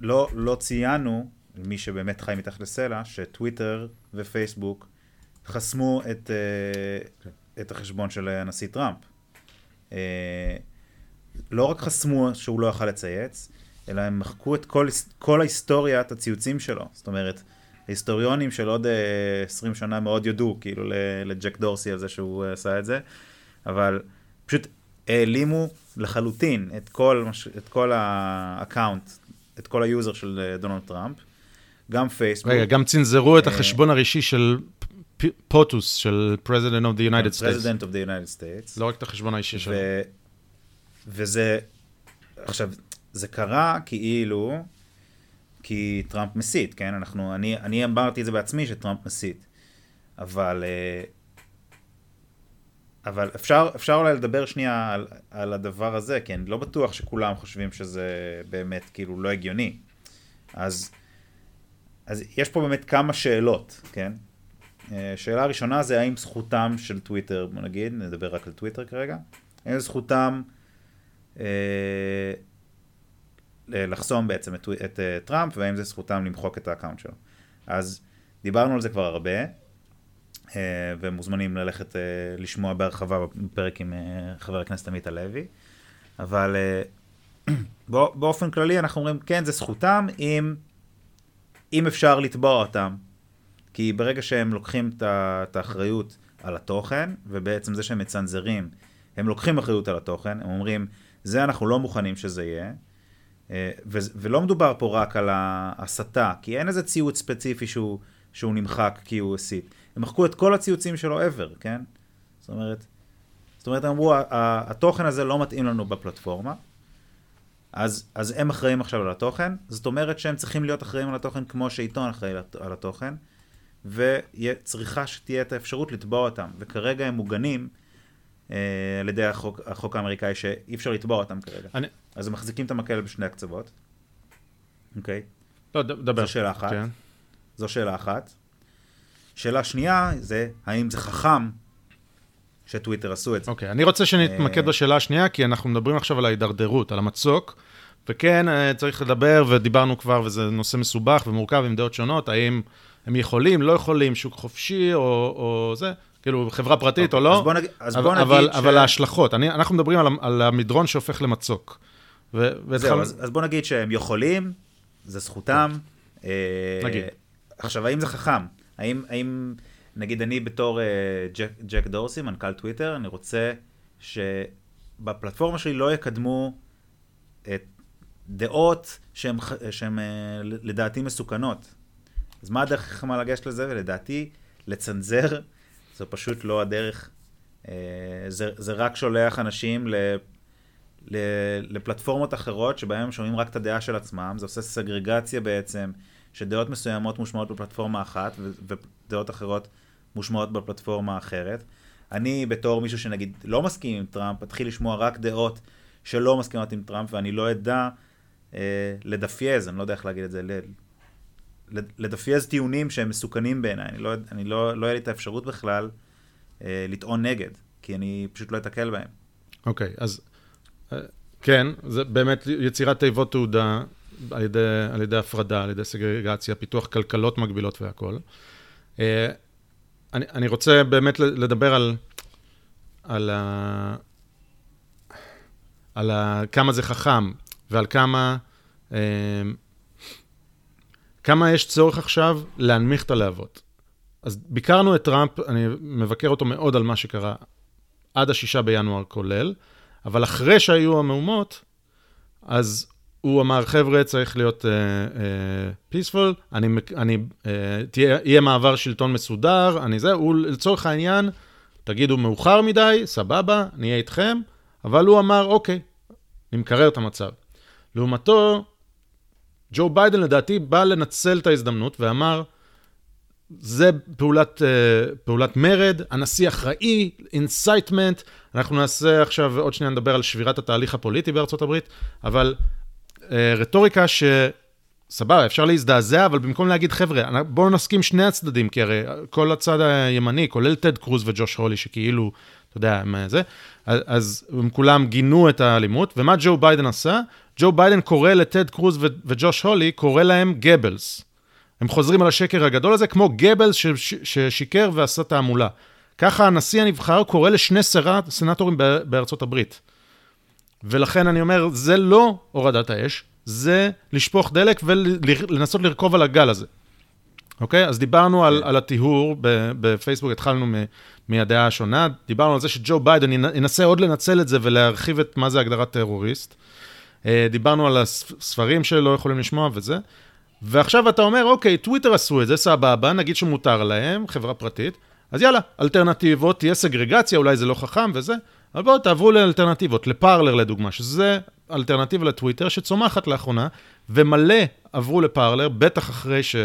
לא, לא ציינו, מי שבאמת חי מתחת לסלע, שטוויטר ופייסבוק חסמו את, כן. את החשבון של הנשיא טראמפ. לא רק חסמו שהוא לא יכל לצייץ, אלא הם מחקו את כל, כל ההיסטוריית הציוצים שלו. זאת אומרת, ההיסטוריונים של עוד 20 שנה מאוד יודו, כאילו לג'ק דורסי על זה שהוא עשה את זה, אבל פשוט העלימו לחלוטין את כל, את כל ה account, את כל ה user של דונלד טראמפ, גם פייסבוק. רגע, גם צנזרו את החשבון הראשי של POTUS, של President of the United States. President of the United States. לא רק את החשבון האישי שלו. וזה, עכשיו, זה קרה כאילו, כי טראמפ מסית, כן? אנחנו, אני, אני אמרתי את זה בעצמי שטראמפ מסית. אבל, אבל אפשר, אפשר אולי לדבר שנייה על, על הדבר הזה, כי אני לא בטוח שכולם חושבים שזה באמת כאילו לא הגיוני. אז, אז יש פה באמת כמה שאלות, כן? שאלה ראשונה זה האם זכותם של טוויטר, בוא נגיד, נדבר רק על טוויטר כרגע, האם זכותם אה, לחסום בעצם את, את אה, טראמפ, והאם זה זכותם למחוק את ה account שלו. אז דיברנו על זה כבר הרבה, uh, ומוזמנים ללכת uh, לשמוע בהרחבה בפרק עם uh, חבר הכנסת עמית הלוי, אבל uh, בא, באופן כללי אנחנו אומרים, כן, זה זכותם אם, אם אפשר לתבוע אותם. כי ברגע שהם לוקחים את האחריות על התוכן, ובעצם זה שהם מצנזרים, הם לוקחים אחריות על התוכן, הם אומרים, זה אנחנו לא מוכנים שזה יהיה. ולא מדובר פה רק על ההסתה, כי אין איזה ציוץ ספציפי שהוא שהוא נמחק כי הוא הסית. הם מחקו את כל הציוצים שלו ever, כן? זאת אומרת, זאת אומרת, אמרו, התוכן הזה לא מתאים לנו בפלטפורמה, אז, אז הם אחראים עכשיו על התוכן, זאת אומרת שהם צריכים להיות אחראים על התוכן כמו שעיתון אחראי על התוכן, וצריכה שתהיה את האפשרות לתבוע אותם, וכרגע הם מוגנים אה, על ידי החוק, החוק האמריקאי שאי אפשר לתבוע אותם כרגע. אני... אז הם מחזיקים את המקל בשני הקצוות, אוקיי? לא, דבר. זו שאלה אחת. כן. זו שאלה אחת. שאלה שנייה זה, האם זה חכם שטוויטר עשו את זה. אוקיי, okay, אני רוצה שנתמקד אה, בשאלה השנייה, כי אנחנו מדברים עכשיו על ההידרדרות, על המצוק, וכן, אה, צריך לדבר, ודיברנו כבר, וזה נושא מסובך ומורכב עם דעות שונות, האם הם יכולים, לא יכולים, שוק חופשי או, או זה, כאילו, חברה פרטית okay, או לא, אז בוא נגיד, אז בוא אבל, נגיד ש... אבל ההשלכות, אני, אנחנו מדברים על, על המדרון שהופך למצוק. ו, זהו, אז, אז בוא נגיד שהם יכולים, זה זכותם. אה, נגיד. עכשיו, האם זה חכם? האם... האם נגיד אני בתור uh, ג'ק, ג'ק דורסי, מנכ"ל טוויטר, אני רוצה שבפלטפורמה שלי לא יקדמו את דעות שהן uh, לדעתי מסוכנות. אז מה הדרך הכי חמה לגשת לזה? ולדעתי, לצנזר זו פשוט לא הדרך. אה, זה, זה רק שולח אנשים ל, ל, לפלטפורמות אחרות שבהן הם שומעים רק את הדעה של עצמם. זה עושה סגרגציה בעצם, שדעות מסוימות מושמעות בפלטפורמה אחת ודעות אחרות מושמעות בפלטפורמה האחרת. אני בתור מישהו שנגיד לא מסכים עם טראמפ, אתחיל לשמוע רק דעות שלא מסכימות עם טראמפ, ואני לא אדע אה, ל deface, אני לא יודע איך להגיד את זה, ל deface טיעונים שהם מסוכנים בעיניי. אני לא, אני לא, לא יהיה לי את האפשרות בכלל אה, לטעון נגד, כי אני פשוט לא אתקל בהם. אוקיי, okay, אז אה, כן, זה באמת יצירת תיבות תעודה על ידי, על ידי הפרדה, על ידי סגרגציה, פיתוח כלכלות מגבילות והכול. אה, אני, אני רוצה באמת לדבר על, על, ה, על ה, כמה זה חכם ועל כמה, אה, כמה יש צורך עכשיו להנמיך את הלהבות. אז ביקרנו את טראמפ, אני מבקר אותו מאוד על מה שקרה עד השישה בינואר כולל, אבל אחרי שהיו המהומות, אז הוא אמר, חבר'ה, צריך להיות פיספול, uh, uh, אני, אני, uh, תהיה, יהיה מעבר שלטון מסודר, אני זה, הוא לצורך העניין, תגידו מאוחר מדי, סבבה, נהיה איתכם, אבל הוא אמר, אוקיי, אני מקרר את המצב. לעומתו, ג'ו ביידן לדעתי בא לנצל את ההזדמנות ואמר, זה פעולת, אה, פעולת מרד, הנשיא אחראי, incitement, אנחנו נעשה עכשיו, עוד שנייה נדבר על שבירת התהליך הפוליטי בארצות הברית, אבל אה, רטוריקה ש... סבבה, אפשר להזדעזע, אבל במקום להגיד, חבר'ה, בואו נסכים שני הצדדים, כי הרי כל הצד הימני, כולל טד קרוז וג'וש הולי, שכאילו, אתה יודע, מה זה, אז הם כולם גינו את האלימות, ומה ג'ו ביידן עשה? ג'ו ביידן קורא לטד קרוז וג'וש הולי, קורא להם גבלס. הם חוזרים על השקר הגדול הזה, כמו גבלס ששיקר ועשה תעמולה. ככה הנשיא הנבחר קורא לשני סנטורים בארצות הברית. ולכן אני אומר, זה לא הורדת האש, זה לשפוך דלק ולנסות לרכוב על הגל הזה. אוקיי? אז דיברנו על, על הטיהור בפייסבוק, התחלנו מהדעה השונה, דיברנו על זה שג'ו ביידן ינסה עוד לנצל את זה ולהרחיב את מה זה הגדרת טרוריסט. אה, דיברנו על הספרים שלא יכולים לשמוע וזה. ועכשיו אתה אומר, אוקיי, טוויטר עשו את זה, סבבה, נגיד שמותר להם, חברה פרטית, אז יאללה, אלטרנטיבות, תהיה סגרגציה, אולי זה לא חכם וזה, אבל בואו תעברו לאלטרנטיבות, לפארלר לדוגמה, שזה אלטרנטיבה לטוויטר שצומחת לאחרונה, ומלא עברו לפארלר, בטח אחרי ש...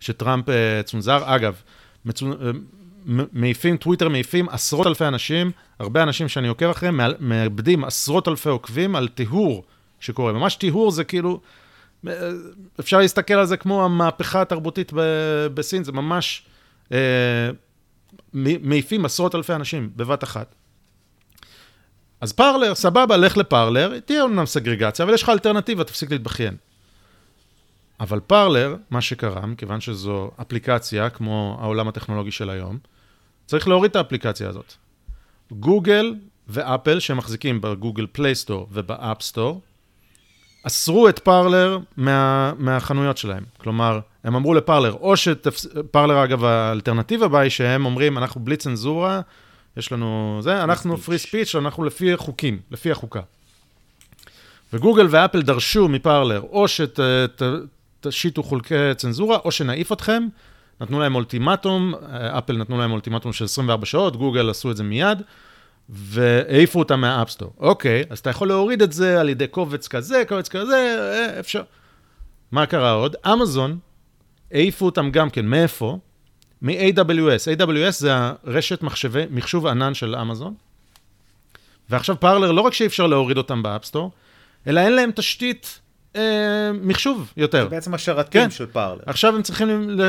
שטראמפ uh, צונזר. אגב, מצונ... uh, מעיפים, טוויטר מעיפים עשרות אלפי אנשים, הרבה אנשים שאני עוקב אחריהם, מאבדים עשרות אלפי עוקבים על טיהור שקורה. ממש טיהור זה כאילו, אה, אפשר להסתכל על זה כמו המהפכה התרבותית ב- בסין, זה ממש uh, מעיפים עשרות אלפי אנשים בבת אחת. אז פארלר, סבבה, לך לפארלר, תהיה אומנם סגרגציה, אבל יש לך אלטרנטיבה, תפסיק להתבכיין. אבל פארלר, מה שקרה, מכיוון שזו אפליקציה, כמו העולם הטכנולוגי של היום, צריך להוריד את האפליקציה הזאת. גוגל ואפל, שמחזיקים בגוגל פלייסטור וב App Store, אסרו את פארלר מה, מהחנויות שלהם. כלומר, הם אמרו לפארלר, או שפארלר, אגב, האלטרנטיבה בה היא שהם אומרים, אנחנו בלי צנזורה, יש לנו זה, אנחנו free speech, אנחנו לפי החוקים, לפי החוקה. וגוגל ואפל דרשו מפארלר, או שתשיתו חוקי צנזורה, או שנעיף אתכם, נתנו להם אולטימטום, אפל נתנו להם אולטימטום של 24 שעות, גוגל עשו את זה מיד, והעיפו אותם מה App Store. אוקיי, אז אתה יכול להוריד את זה על ידי קובץ כזה, קובץ כזה, אה, אפשר. מה קרה עוד? אמזון, העיפו אותם גם כן, מאיפה? מ-AWS. AWS זה הרשת מחשבי, מחשוב ענן של אמזון. ועכשיו פארלר, לא רק שאי אפשר להוריד אותם ב App Store, אלא אין להם תשתית אה, מחשוב יותר. זה בעצם השרתים כן. של פארלר. עכשיו הם צריכים, ל...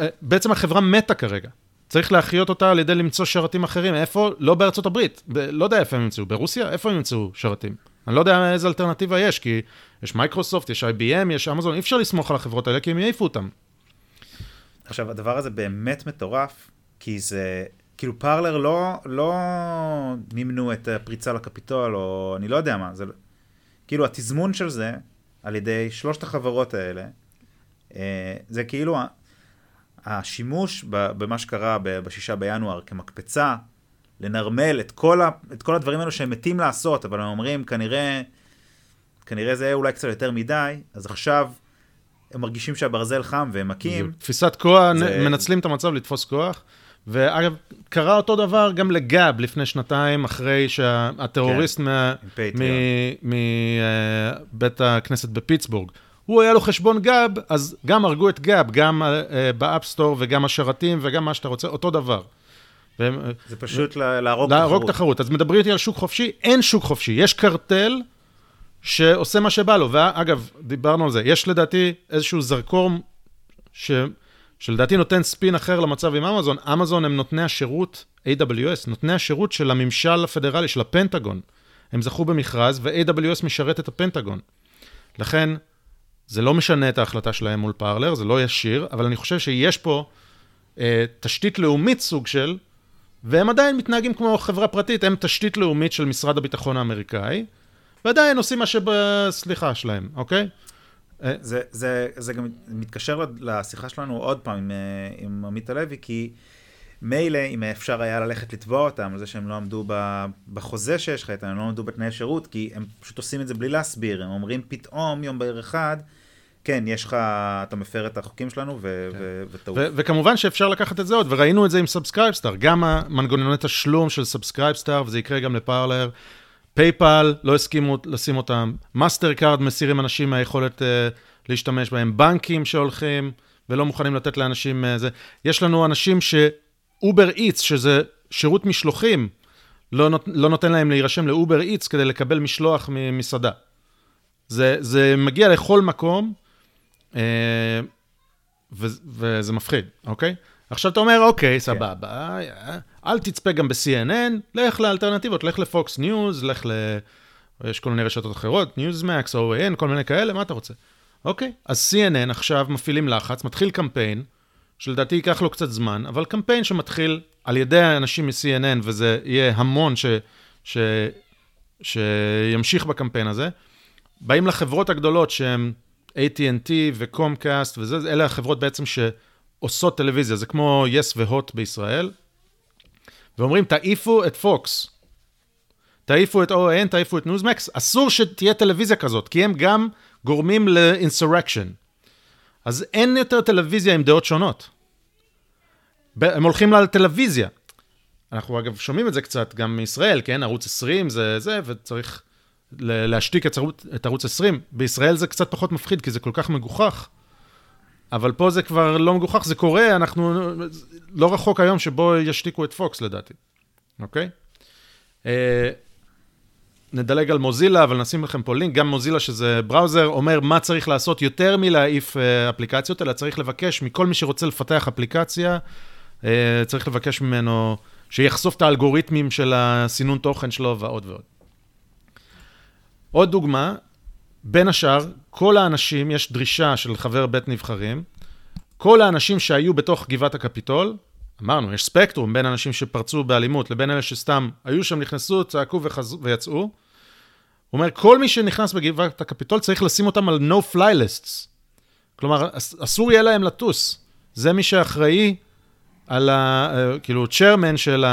אה, בעצם החברה מתה כרגע. צריך להחיות אותה על ידי למצוא שרתים אחרים. איפה? לא בארצות הברית. ב... לא יודע איפה הם ימצאו. ברוסיה? איפה הם ימצאו שרתים? אני לא יודע איזה אלטרנטיבה יש, כי יש מייקרוסופט, יש IBM, יש אמזון, אי אפשר לסמוך על החברות האלה, כי הם יעיפו אותם. עכשיו, הדבר הזה באמת מטורף, כי זה, כאילו פארלר לא, לא מימנו את הפריצה לקפיטול, או אני לא יודע מה, זה, כאילו התזמון של זה, על ידי שלושת החברות האלה, אה, זה כאילו השימוש במה שקרה בשישה בינואר כמקפצה, לנרמל את כל, ה, את כל הדברים האלו שהם מתים לעשות, אבל הם אומרים, כנראה, כנראה זה אולי קצת יותר מדי, אז עכשיו הם מרגישים שהברזל חם והם מכים. תפיסת כוח, זה- מנצלים את המצב לתפוס כוח. ואגב, קרה אותו דבר גם לגאב לפני שנתיים, אחרי שהטרוריסט כן, מה- עם פטריון. מבית הכנסת בפיטסבורג, הוא היה לו חשבון גאב, אז גם הרגו את גאב, גם אה, ב App Store וגם השרתים וגם מה שאתה רוצה, אותו דבר. אה, זה פשוט לה- להרוג להרוג תחרות. תחרות. אז מדברים איתי על שוק חופשי, אין שוק חופשי, יש קרטל שעושה מה שבא לו. ואגב, דיברנו על זה, יש לדעתי איזשהו זרקור ש... שלדעתי נותן ספין אחר למצב עם אמזון. אמזון הם נותני השירות, AWS, נותני השירות של הממשל הפדרלי, של הפנטגון. הם זכו במכרז, ו-AWS משרת את הפנטגון. לכן, זה לא משנה את ההחלטה שלהם מול פארלר, זה לא ישיר, אבל אני חושב שיש פה אה, תשתית לאומית סוג של, והם עדיין מתנהגים כמו חברה פרטית, הם תשתית לאומית של משרד הביטחון האמריקאי, ועדיין עושים מה שבסליחה שלהם, אוקיי? זה, זה, זה גם מתקשר לשיחה שלנו עוד פעם עם, אה, עם עמית הלוי, כי מילא אם אפשר היה ללכת לתבוע אותם על זה שהם לא עמדו בחוזה שיש לך איתם, הם לא עמדו בתנאי שירות, כי הם פשוט עושים את זה בלי להסביר, הם אומרים פתאום יום בהיר אחד, כן, יש לך, אתה מפר את החוקים שלנו ו- ו- וטעות. ו- וכמובן שאפשר לקחת את זה עוד, וראינו את זה עם SubscribeStar, גם המנגנוני תשלום של SubscribeStar, וזה יקרה גם לפארלר. פייפל, לא הסכימו לשים אותם. מאסטר קארד מסירים אנשים מהיכולת אה, להשתמש בהם. בנקים שהולכים ולא מוכנים לתת לאנשים אה, זה. יש לנו אנשים ש Uber Eats, שזה שירות משלוחים, לא, נות, לא נותן להם להירשם ל Uber Eats כדי לקבל משלוח ממסעדה. זה, זה מגיע לכל מקום, אה, ו- וזה מפחיד, אוקיי? עכשיו אתה אומר, אוקיי, סבבה, אה, אל תצפה גם ב-CNN, לך לאלטרנטיבות, לך לפוקס ניוז, לך ל... יש כל מיני רשתות אחרות, ניוזמקס, OAN, כל מיני כאלה, מה אתה רוצה? אוקיי, אז CNN עכשיו מפעילים לחץ, מתחיל קמפיין, שלדעתי ייקח לו קצת זמן, אבל קמפיין שמתחיל על ידי האנשים מ-CNN, וזה יהיה המון ש... ש... שימשיך בקמפיין הזה, באים לחברות הגדולות שהן AT&T וקומקאסט וזה, אלה החברות בעצם שעושות טלוויזיה, זה כמו יס והוט בישראל, ואומרים, תעיפו את פוקס, תעיפו את OAN, תעיפו את ניוזמקס, אסור שתהיה טלוויזיה כזאת, כי הם גם גורמים ל-insurrection. אז אין יותר טלוויזיה עם דעות שונות. הם הולכים לטלוויזיה. אנחנו אגב שומעים את זה קצת גם מישראל, כן? ערוץ 20 זה זה, וצריך להשתיק את ערוץ 20. בישראל זה קצת פחות מפחיד, כי זה כל כך מגוחך. אבל פה זה כבר לא מגוחך, זה קורה, אנחנו לא רחוק היום שבו ישתיקו את פוקס לדעתי, אוקיי? אה, נדלג על מוזילה, אבל נשים לכם פה לינק, גם מוזילה שזה בראוזר, אומר מה צריך לעשות יותר מלהעיף אה, אפליקציות, אלא צריך לבקש מכל מי שרוצה לפתח אפליקציה, אה, צריך לבקש ממנו שיחשוף את האלגוריתמים של הסינון תוכן שלו ועוד ועוד. עוד דוגמה, בין השאר, כל האנשים, יש דרישה של חבר בית נבחרים, כל האנשים שהיו בתוך גבעת הקפיטול, אמרנו, יש ספקטרום בין אנשים שפרצו באלימות לבין אלה שסתם היו שם, נכנסו, צעקו וחז... ויצאו. הוא אומר, כל מי שנכנס בגבעת הקפיטול צריך לשים אותם על no fly lists. כלומר, אס- אסור יהיה להם לטוס. זה מי שאחראי על ה... אה, כאילו, צ'רמן של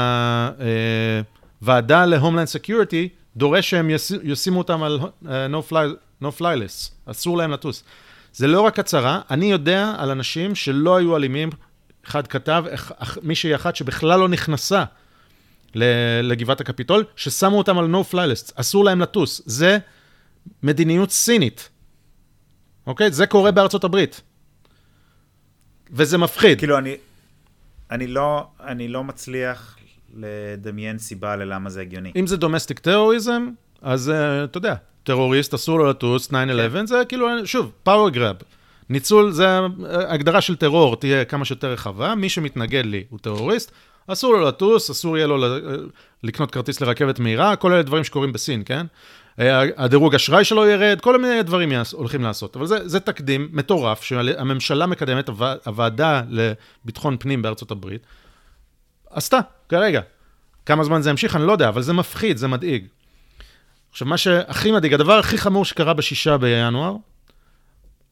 הוועדה ל-Homeland Security, דורש שהם יש... ישימו אותם על אה, no fly, no fly lists. אסור להם לטוס. זה לא רק הצהרה, אני יודע על אנשים שלא היו אלימים אחד כתב, מישהי אחת שבכלל לא נכנסה לגבעת הקפיטול, ששמו אותם על no fly list, אסור להם לטוס. זה מדיניות סינית, אוקיי? זה קורה בארצות הברית. וזה מפחיד. כאילו, אני, אני, לא, אני לא מצליח לדמיין סיבה ללמה זה הגיוני. אם זה דומסטיק טרוריזם, אז uh, אתה יודע, טרוריסט, אסור לו לטוס, 9-11, כן. זה כאילו, שוב, פאוור גראב. ניצול, זה הגדרה של טרור, תהיה כמה שיותר רחבה, מי שמתנגד לי הוא טרוריסט, אסור לו לטוס, אסור יהיה לו לקנות כרטיס לרכבת מהירה, כל אלה דברים שקורים בסין, כן? אה, הדירוג אשראי שלו ירד, כל מיני דברים הולכים לעשות. אבל זה, זה תקדים מטורף שהממשלה מקדמת, הוועדה לביטחון פנים בארצות הברית, עשתה, כרגע. כמה זמן זה ימשיך, אני לא יודע, אבל זה מפחיד, זה מדאיג. עכשיו, מה שהכי מדאיג, הדבר הכי חמור שקרה בשישה בינואר,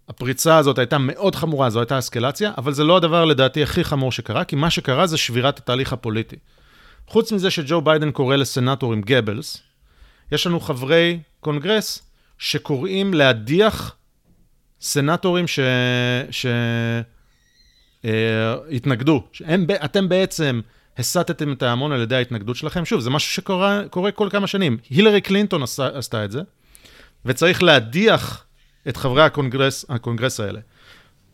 הפריצה הזאת הייתה מאוד חמורה, זו הייתה אסקלציה, אבל זה לא הדבר לדעתי הכי חמור שקרה, כי מה שקרה זה שבירת התהליך הפוליטי. חוץ מזה שג'ו ביידן קורא לסנטורים גבלס, יש לנו חברי קונגרס שקוראים להדיח סנטורים ש... ש... אה, אתם בעצם הסטתם את ההמון על ידי ההתנגדות שלכם. שוב, זה משהו שקורה כל כמה שנים. הילרי קלינטון עשה, עשתה את זה, וצריך להדיח את חברי הקונגרס, הקונגרס האלה.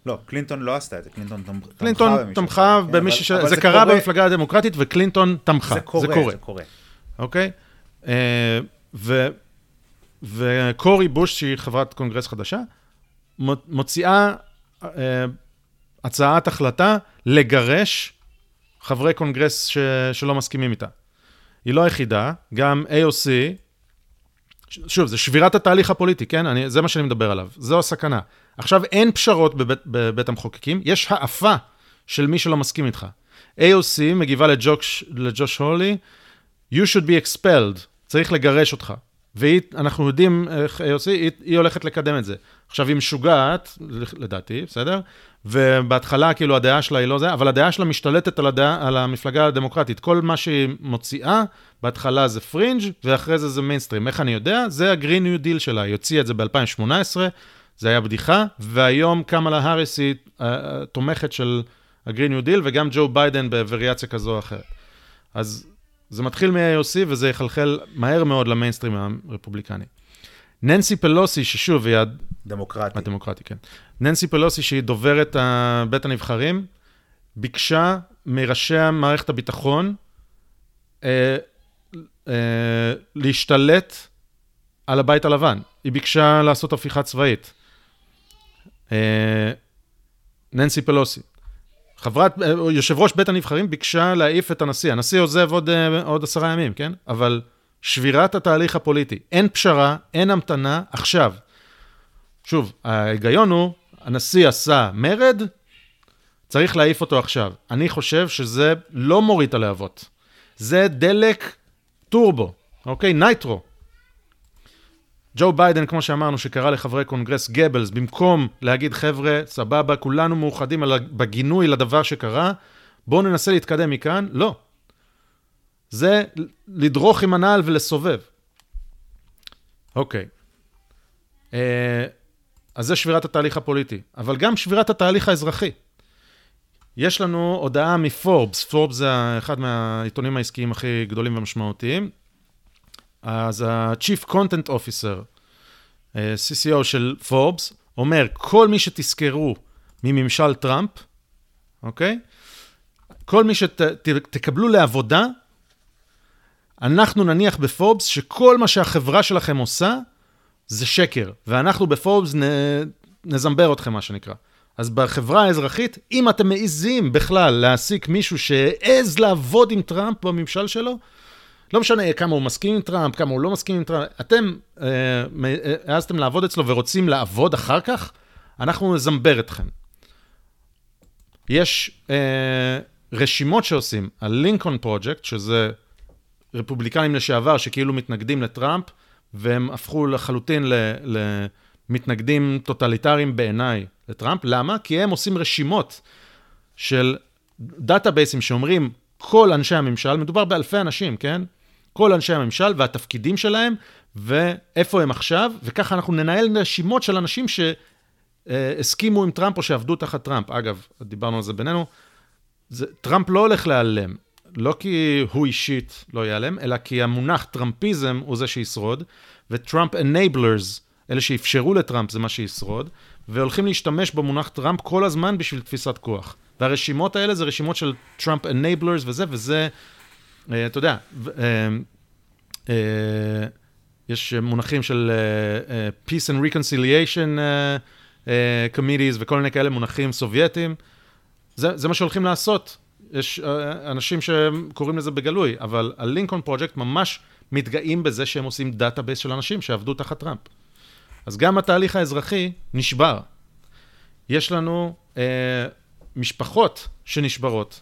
לא, קלינטון לא עשתה את זה, קלינטון תמכה קלינטון תמכה במישהו ש... זה, זה קרה קורה... במפלגה הדמוקרטית וקלינטון תמכה. זה קורה, זה קורה. זה קורה. אוקיי? אה, ו... וקורי בוש, שהיא חברת קונגרס חדשה, מוציאה uh, הצעת החלטה לגרש חברי קונגרס ש... שלא מסכימים איתה. היא לא היחידה, גם AOC, שוב, זה שבירת התהליך הפוליטי, כן? אני, זה מה שאני מדבר עליו, זו הסכנה. עכשיו, אין פשרות בבית, בבית המחוקקים, יש האפה של מי שלא מסכים איתך. AOC מגיבה לג'וש, לג'וש הולי, you should be expelled, צריך לגרש אותך. ואנחנו יודעים איך AOC, היא, היא הולכת לקדם את זה. עכשיו, היא משוגעת, לדעתי, בסדר? ובהתחלה, כאילו, הדעה שלה היא לא זה, אבל הדעה שלה משתלטת על, הדעה, על המפלגה הדמוקרטית. כל מה שהיא מוציאה, בהתחלה זה פרינג', ואחרי זה זה מיינסטרים. איך אני יודע? זה ה Green New Deal שלה. היא הוציאה את זה ב-2018, זה היה בדיחה, והיום קמאלה האריס היא אה, תומכת של ה Green New Deal, וגם ג'ו ביידן בווריאציה כזו או אחרת. אז זה מתחיל מ-AOC וזה יחלחל מהר מאוד למיינסטרים הרפובליקני. ננסי פלוסי, ששוב, היא... דמוקרטי. הדמוקרטי, כן. ננסי פלוסי, שהיא דוברת בית הנבחרים, ביקשה מראשי מערכת הביטחון אה, אה, להשתלט על הבית הלבן. היא ביקשה לעשות הפיכה צבאית. אה, ננסי פלוסי. חברת, אה, יושב ראש בית הנבחרים ביקשה להעיף את הנשיא. הנשיא עוזב עוד, אה, עוד עשרה ימים, כן? אבל שבירת התהליך הפוליטי. אין פשרה, אין המתנה, עכשיו. שוב, ההיגיון הוא, הנשיא עשה מרד, צריך להעיף אותו עכשיו. אני חושב שזה לא מוריד את הלהבות. זה דלק טורבו, אוקיי? נייטרו. ג'ו ביידן, כמו שאמרנו, שקרא לחברי קונגרס גבלס, במקום להגיד, חבר'ה, סבבה, כולנו מאוחדים בגינוי לדבר שקרה, בואו ננסה להתקדם מכאן, לא. זה לדרוך עם הנעל ולסובב. אוקיי. אה, אז זה שבירת התהליך הפוליטי, אבל גם שבירת התהליך האזרחי. יש לנו הודעה מפורבס, פורבס זה אחד מהעיתונים העסקיים הכי גדולים ומשמעותיים, אז ה-Chief Content Officer, אה, CCO של פורבס, אומר, כל מי שתזכרו מממשל טראמפ, אוקיי? כל מי שתקבלו שת, לעבודה, אנחנו נניח בפורבס שכל מה שהחברה שלכם עושה זה שקר, ואנחנו בפורבס נ, נזמבר אתכם, מה שנקרא. אז בחברה האזרחית, אם אתם מעיזים בכלל להעסיק מישהו שהעז לעבוד עם טראמפ בממשל שלו, לא משנה כמה הוא מסכים עם טראמפ, כמה הוא לא מסכים עם טראמפ, אתם אה, אה, העזתם לעבוד אצלו ורוצים לעבוד אחר כך, אנחנו נזמבר אתכם. יש אה, רשימות שעושים, ה Lincoln Project, שזה רפובליקנים לשעבר שכאילו מתנגדים לטראמפ, והם הפכו לחלוטין למתנגדים טוטליטריים בעיניי לטראמפ. למה? כי הם עושים רשימות של דאטאבייסים שאומרים, כל אנשי הממשל, מדובר באלפי אנשים, כן? כל אנשי הממשל והתפקידים שלהם, ואיפה הם עכשיו, וככה אנחנו ננהל רשימות של אנשים שהסכימו עם טראמפ או שעבדו תחת טראמפ. אגב, דיברנו על זה בינינו, זה, טראמפ לא הולך להיעלם, לא כי הוא אישית לא ייעלם, אלא כי המונח טראמפיזם הוא זה שישרוד, ו Trump enablers, אלה שאפשרו לטראמפ זה מה שישרוד, והולכים להשתמש במונח טראמפ כל הזמן בשביל תפיסת כוח. והרשימות האלה זה רשימות של טראמפ enablers וזה, וזה, אה, אתה יודע, אה, אה, יש מונחים של Peace and Reconciliation Committees וכל מיני כאלה מונחים סובייטיים. זה, זה מה שהולכים לעשות. יש אה, אנשים שקוראים לזה בגלוי, אבל הלינקון פרויקט ממש מתגאים בזה שהם עושים database של אנשים שעבדו תחת טראמפ. אז גם התהליך האזרחי נשבר. יש לנו אה, משפחות שנשברות.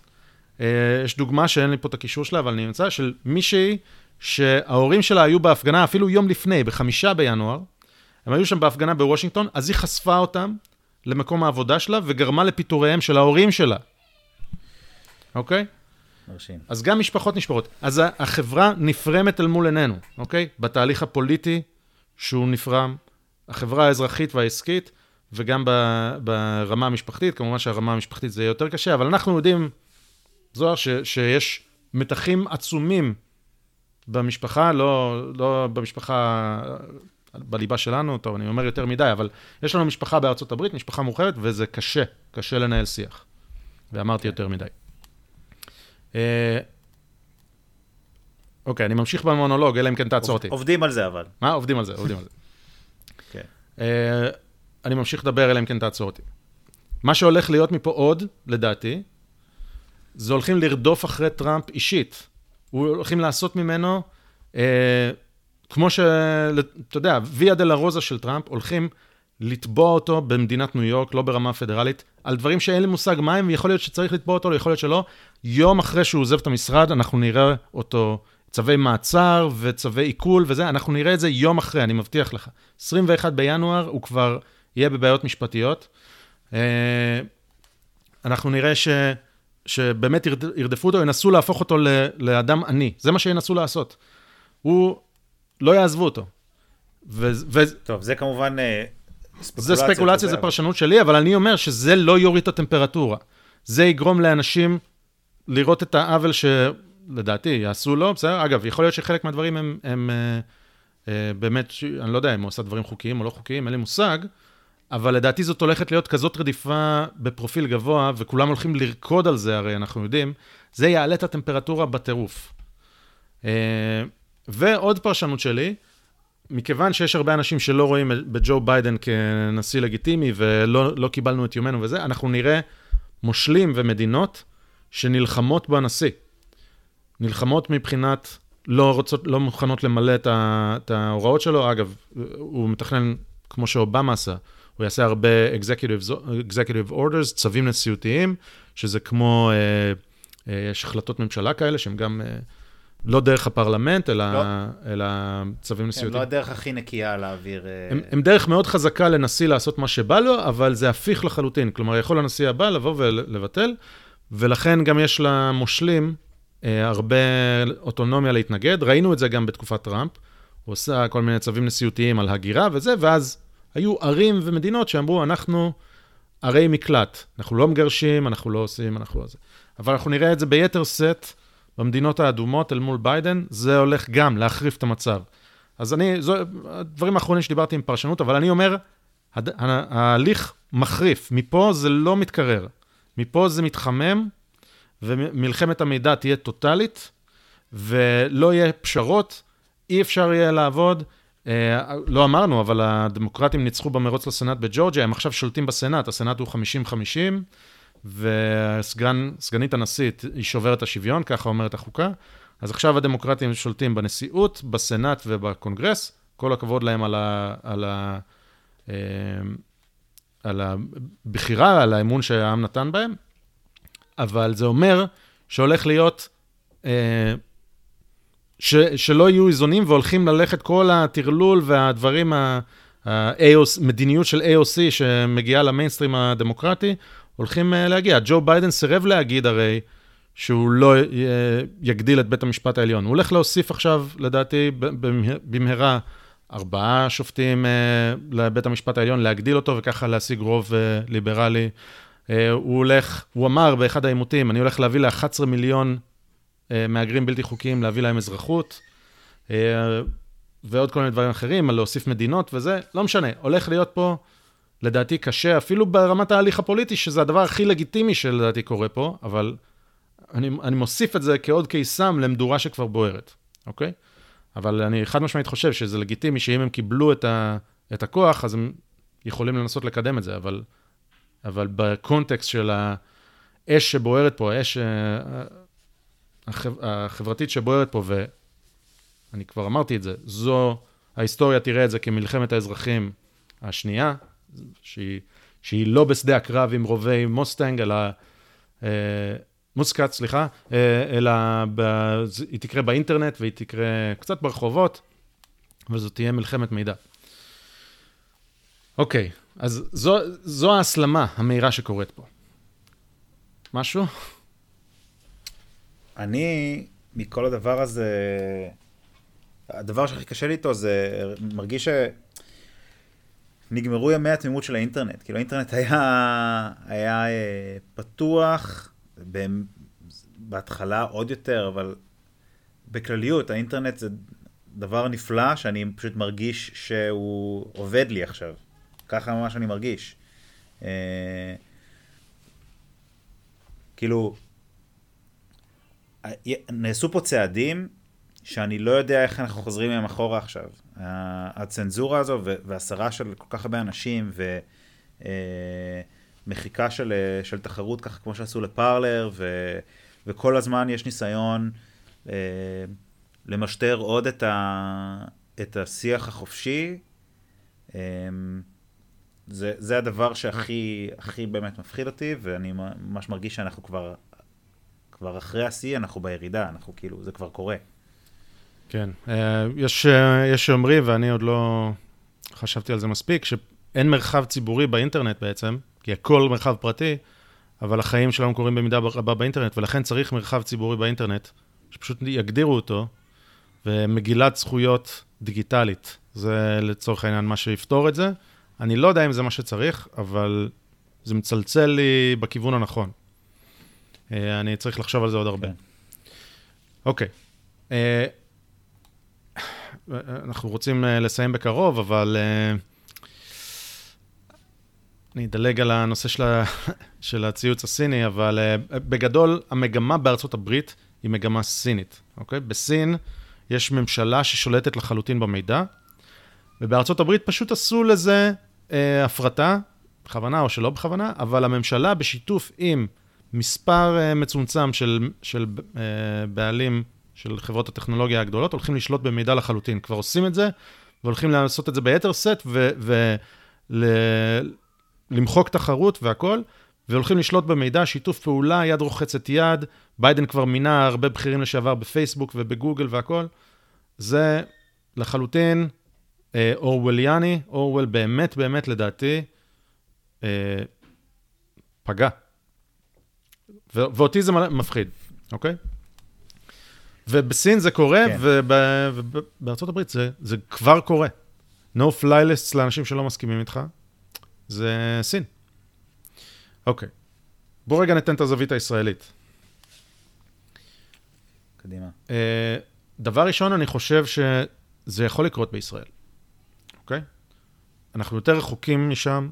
אה, יש דוגמה שאין לי פה את הקישור שלה, אבל אני אמצא, של מישהי שההורים שלה היו בהפגנה אפילו יום לפני, בחמישה בינואר, הם היו שם בהפגנה בוושינגטון, אז היא חשפה אותם למקום העבודה שלה וגרמה לפיטוריהם של ההורים שלה. אוקיי? מרשים. אז גם משפחות נשברות. אז החברה נפרמת אל מול עינינו, אוקיי? בתהליך הפוליטי שהוא נפרם, החברה האזרחית והעסקית, וגם ב- ברמה המשפחתית, כמובן שהרמה המשפחתית זה יהיה יותר קשה, אבל אנחנו יודעים, זוהר, ש- שיש מתחים עצומים במשפחה, לא, לא במשפחה, בליבה שלנו, טוב, אני אומר יותר מדי, אבל יש לנו משפחה בארצות הברית, משפחה מורחבת, וזה קשה, קשה לנהל שיח. ואמרתי יותר מדי. אה, אוקיי, אני ממשיך במונולוג, אלא אם כן תעצור אותי. עובדים על זה אבל. מה? עובדים על זה, עובדים על זה. כן. אה, אני ממשיך לדבר, אלא אם כן תעצור אותי. מה שהולך להיות מפה עוד, לדעתי, זה הולכים לרדוף אחרי טראמפ אישית. הולכים לעשות ממנו, אה, כמו ש... אתה יודע, ויה דלה רוזה של טראמפ, הולכים לתבוע אותו במדינת ניו יורק, לא ברמה פדרלית, על דברים שאין לי מושג מה הם, ויכול להיות שצריך לתבוע אותו, יכול להיות שלא. יום אחרי שהוא עוזב את המשרד, אנחנו נראה אותו, צווי מעצר וצווי עיכול וזה, אנחנו נראה את זה יום אחרי, אני מבטיח לך. 21 בינואר הוא כבר יהיה בבעיות משפטיות. אה, אנחנו נראה ש... שבאמת ירד- ירדפו אותו, ינסו להפוך אותו ל- לאדם עני. זה מה שינסו לעשות. הוא, לא יעזבו אותו. ו- ו- טוב, זה כמובן אה, זה ספקולציה, זה פרשנות שלי, אבל אני אומר שזה לא יוריד את הטמפרטורה. זה יגרום לאנשים לראות את העוול שלדעתי יעשו לו, בסדר? אגב, יכול להיות שחלק מהדברים הם, הם אה, אה, באמת, אני לא יודע אם הוא עושה דברים חוקיים או לא חוקיים, אין לי מושג, אבל לדעתי זאת הולכת להיות כזאת רדיפה בפרופיל גבוה, וכולם הולכים לרקוד על זה, הרי אנחנו יודעים, זה יעלה את הטמפרטורה בטירוף. אה, ועוד פרשנות שלי, מכיוון שיש הרבה אנשים שלא רואים בג'ו ביידן כנשיא לגיטימי ולא לא קיבלנו את יומנו וזה, אנחנו נראה מושלים ומדינות שנלחמות בנשיא. נלחמות מבחינת לא רוצות, לא מוכנות למלא את, את ההוראות שלו. אגב, הוא מתכנן, כמו שאובמה עשה, הוא יעשה הרבה executive, executive orders, צווים נשיאותיים, שזה כמו, אה, אה, יש החלטות ממשלה כאלה, שהם גם אה, לא דרך הפרלמנט, אלא, לא. אלא צווים כן, נשיאותיים. לא הדרך הכי נקייה להעביר... אה, הם, הם דרך מאוד חזקה לנשיא לעשות מה שבא לו, אבל זה הפיך לחלוטין. כלומר, יכול הנשיא הבא לבוא ולבטל, ולכן גם יש למושלים אה, הרבה אוטונומיה להתנגד. ראינו את זה גם בתקופת טראמפ. הוא עושה כל מיני צווים נשיאותיים על הגירה וזה, ואז היו ערים ומדינות שאמרו, אנחנו ערי מקלט. אנחנו לא מגרשים, אנחנו לא עושים, אנחנו לא זה. אבל אנחנו נראה את זה ביתר שאת במדינות האדומות אל מול ביידן, זה הולך גם להחריף את המצב. אז אני, זו, הדברים האחרונים שדיברתי עם פרשנות, אבל אני אומר, הד, ההליך מחריף, מפה זה לא מתקרר, מפה זה מתחמם, ומלחמת המידע תהיה טוטאלית, ולא יהיה פשרות, אי אפשר יהיה לעבוד. אה, לא אמרנו, אבל הדמוקרטים ניצחו במרוץ לסנאט בג'ורג'יה, הם עכשיו שולטים בסנאט, הסנאט הוא 50-50, וסגנית הנשיא היא שוברת השוויון, ככה אומרת החוקה. אז עכשיו הדמוקרטים שולטים בנשיאות, בסנאט ובקונגרס, כל הכבוד להם על, ה, על, ה, אה, על הבחירה, על האמון שהעם נתן בהם, אבל זה אומר שהולך להיות, אה, ש, שלא יהיו איזונים והולכים ללכת כל הטרלול והדברים, ה, ה-AOC, מדיניות של AOC שמגיעה למיינסטרים הדמוקרטי, הולכים אה, להגיע. ג'ו ביידן סירב להגיד הרי שהוא לא י- יגדיל את בית המשפט העליון. הוא הולך להוסיף עכשיו, לדעתי, במהרה, ארבעה שופטים אה, לבית המשפט העליון, להגדיל אותו וככה להשיג רוב אה, ליברלי. אה, הוא הולך, הוא אמר באחד העימותים, אני הולך להביא ל-11 מיליון אה, מהגרים בלתי חוקיים, להביא להם אזרחות, אה, ועוד כל מיני דברים אחרים, על להוסיף מדינות וזה, לא משנה, הולך להיות פה, לדעתי, קשה, אפילו ברמת ההליך הפוליטי, שזה הדבר הכי לגיטימי שלדעתי קורה פה, אבל אני, אני מוסיף את זה כעוד קיסם למדורה שכבר בוערת, אוקיי? אבל אני חד משמעית חושב שזה לגיטימי שאם הם קיבלו את, ה, את הכוח, אז הם יכולים לנסות לקדם את זה, אבל, אבל בקונטקסט של האש שבוערת פה, האש אה, החב, החברתית שבוערת פה, ואני כבר אמרתי את זה, זו, ההיסטוריה תראה את זה כמלחמת האזרחים השנייה, שהיא, שהיא לא בשדה הקרב עם רובי מוסטנג, אלא... אה, מוסקת, סליחה, אה, אלא ב... היא תקרה באינטרנט והיא תקרה קצת ברחובות, וזו תהיה מלחמת מידע. אוקיי, אז זו, זו ההסלמה המהירה שקורית פה. משהו? אני, מכל הדבר הזה, הדבר שהכי קשה לי איתו זה, מרגיש שנגמרו ימי התמימות של האינטרנט. כאילו האינטרנט היה, היה אה, פתוח, בהתחלה עוד יותר, אבל בכלליות, האינטרנט זה דבר נפלא שאני פשוט מרגיש שהוא עובד לי עכשיו. ככה ממש אני מרגיש. אה, כאילו, נעשו פה צעדים שאני לא יודע איך אנחנו חוזרים מהם אחורה עכשיו. הצנזורה הזו והסרה של כל כך הרבה אנשים ו... אה, של, אה, של תחרות, ככה כמו שעשו לפרלר, ו, וכל הזמן יש ניסיון אה, למשטר עוד את, ה, את השיח החופשי. זה, זה הדבר שהכי הכי באמת מפחיד אותי, ואני ממש מרגיש שאנחנו כבר, כבר אחרי השיא, אנחנו בירידה, אנחנו כאילו, זה כבר קורה. כן, אה, יש, אה, יש שאומרים, ואני עוד לא חשבתי על זה מספיק, שאין מרחב ציבורי באינטרנט בעצם, כי הכל מרחב פרטי, אבל החיים שלנו קורים במידה רבה באינטרנט, ולכן צריך מרחב ציבורי באינטרנט, שפשוט יגדירו אותו, ומגילת זכויות דיגיטלית. זה לצורך העניין מה שיפתור את זה. אני לא יודע אם זה מה שצריך, אבל זה מצלצל לי בכיוון הנכון. אה, אני צריך לחשוב על זה עוד הרבה. כן. אוקיי. אה, אנחנו רוצים אה, לסיים בקרוב, אבל... אני אדלג על הנושא של, ה... של הציוץ הסיני, אבל uh, בגדול, המגמה בארצות הברית היא מגמה סינית, אוקיי? בסין יש ממשלה ששולטת לחלוטין במידע, ובארצות הברית פשוט עשו לזה uh, הפרטה, בכוונה או שלא בכוונה, אבל הממשלה בשיתוף עם מספר uh, מצומצם של, של uh, בעלים של חברות הטכנולוגיה הגדולות, הולכים לשלוט במידע לחלוטין. כבר עושים את זה, והולכים לעשות את זה ביתר סט, ו... ו- למחוק תחרות והכל, והולכים לשלוט במידע, שיתוף פעולה, יד רוחצת יד, ביידן כבר מינה הרבה בכירים לשעבר בפייסבוק ובגוגל והכל. זה לחלוטין אה, אורווליאני, אורוול באמת באמת לדעתי אה, פגע. ואותי זה מפחיד, אוקיי? ובסין זה קורה, כן. ובארצות הברית זה, זה כבר קורה. No fly lists לאנשים שלא מסכימים איתך. זה סין. אוקיי. בואו רגע ניתן את הזווית הישראלית. קדימה. Uh, דבר ראשון, אני חושב שזה יכול לקרות בישראל, אוקיי? אנחנו יותר רחוקים משם.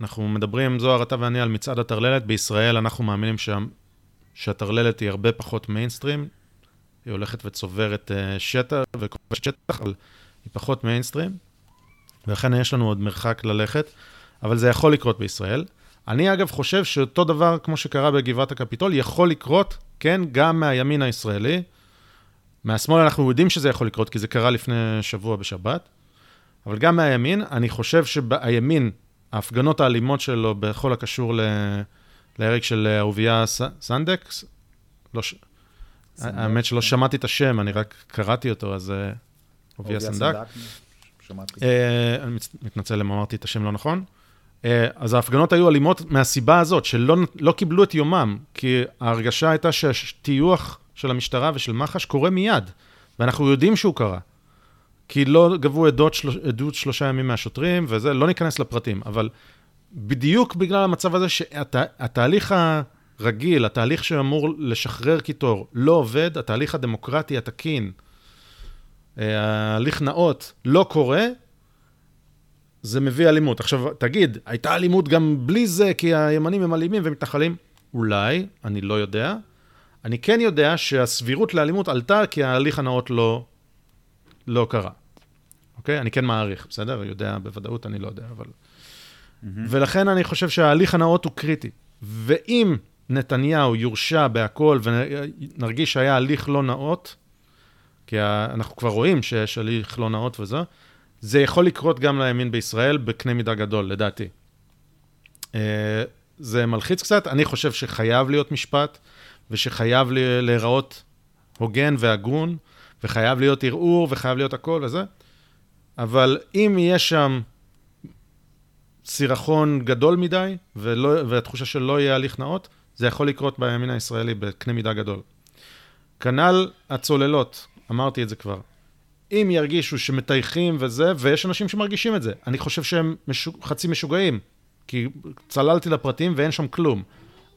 אנחנו מדברים, זוהר, אתה ואני, על מצעד הטרללת. בישראל אנחנו מאמינים שהטרללת היא הרבה פחות מיינסטרים. היא הולכת וצוברת אה, שטח וכובשת שטח, אבל היא פחות מיינסטרים. ולכן יש לנו עוד מרחק ללכת, אבל זה יכול לקרות בישראל. אני אגב חושב שאותו דבר, כמו שקרה בגבעת הקפיטול, יכול לקרות, כן, גם מהימין הישראלי. מהשמאל אנחנו יודעים שזה יכול לקרות, כי זה קרה לפני שבוע בשבת, אבל גם מהימין, אני חושב שהימין, ההפגנות האלימות שלו בכל הקשור ל... להרג של אהוביה סנדקס, לא ש... האמת שלא שמעתי את השם, אני רק קראתי אותו, אז אה, אהוביה סנדק. שמעתי. אה, אני מתנצל אם אמרתי את השם לא נכון. אה, אז ההפגנות היו אלימות מהסיבה הזאת, שלא לא קיבלו את יומם, כי ההרגשה הייתה שהטיוח של המשטרה ושל מח"ש קורה מיד, ואנחנו יודעים שהוא קרה. כי לא גבו עדות. עדות שלושה ימים מהשוטרים, וזה, לא ניכנס לפרטים, אבל בדיוק בגלל המצב הזה שהתהליך הרגיל, התהליך שאמור לשחרר קיטור, לא עובד, התהליך הדמוקרטי התקין, אה, ההליך נאות, לא קורה, זה מביא אלימות. עכשיו, תגיד, הייתה אלימות גם בלי זה, כי הימנים הם אלימים ומתנחלים? אולי, אני לא יודע. אני כן יודע שהסבירות לאלימות עלתה כי ההליך הנאות לא, לא קרה. אוקיי? אני כן מעריך, בסדר? יודע בוודאות, אני לא יודע, אבל... Mm-hmm. ולכן אני חושב שההליך הנאות הוא קריטי. ואם נתניהו יורשע בהכל ונרגיש שהיה הליך לא נאות, כי אנחנו כבר רואים שיש הליך לא נאות וזה, זה יכול לקרות גם לימין בישראל בקנה מידה גדול, לדעתי. אה, זה מלחיץ קצת, אני חושב שחייב להיות משפט, ושחייב להיראות הוגן והגון, וחייב להיות ערעור, וחייב להיות הכל וזה, אבל אם יש שם סירחון גדול מדי, ולא, והתחושה שלא יהיה הליך נאות, זה יכול לקרות בימין הישראלי בקנה מידה גדול. כנ"ל הצוללות, אמרתי את זה כבר. אם ירגישו שמטייחים וזה, ויש אנשים שמרגישים את זה, אני חושב שהם משו, חצי משוגעים, כי צללתי לפרטים ואין שם כלום.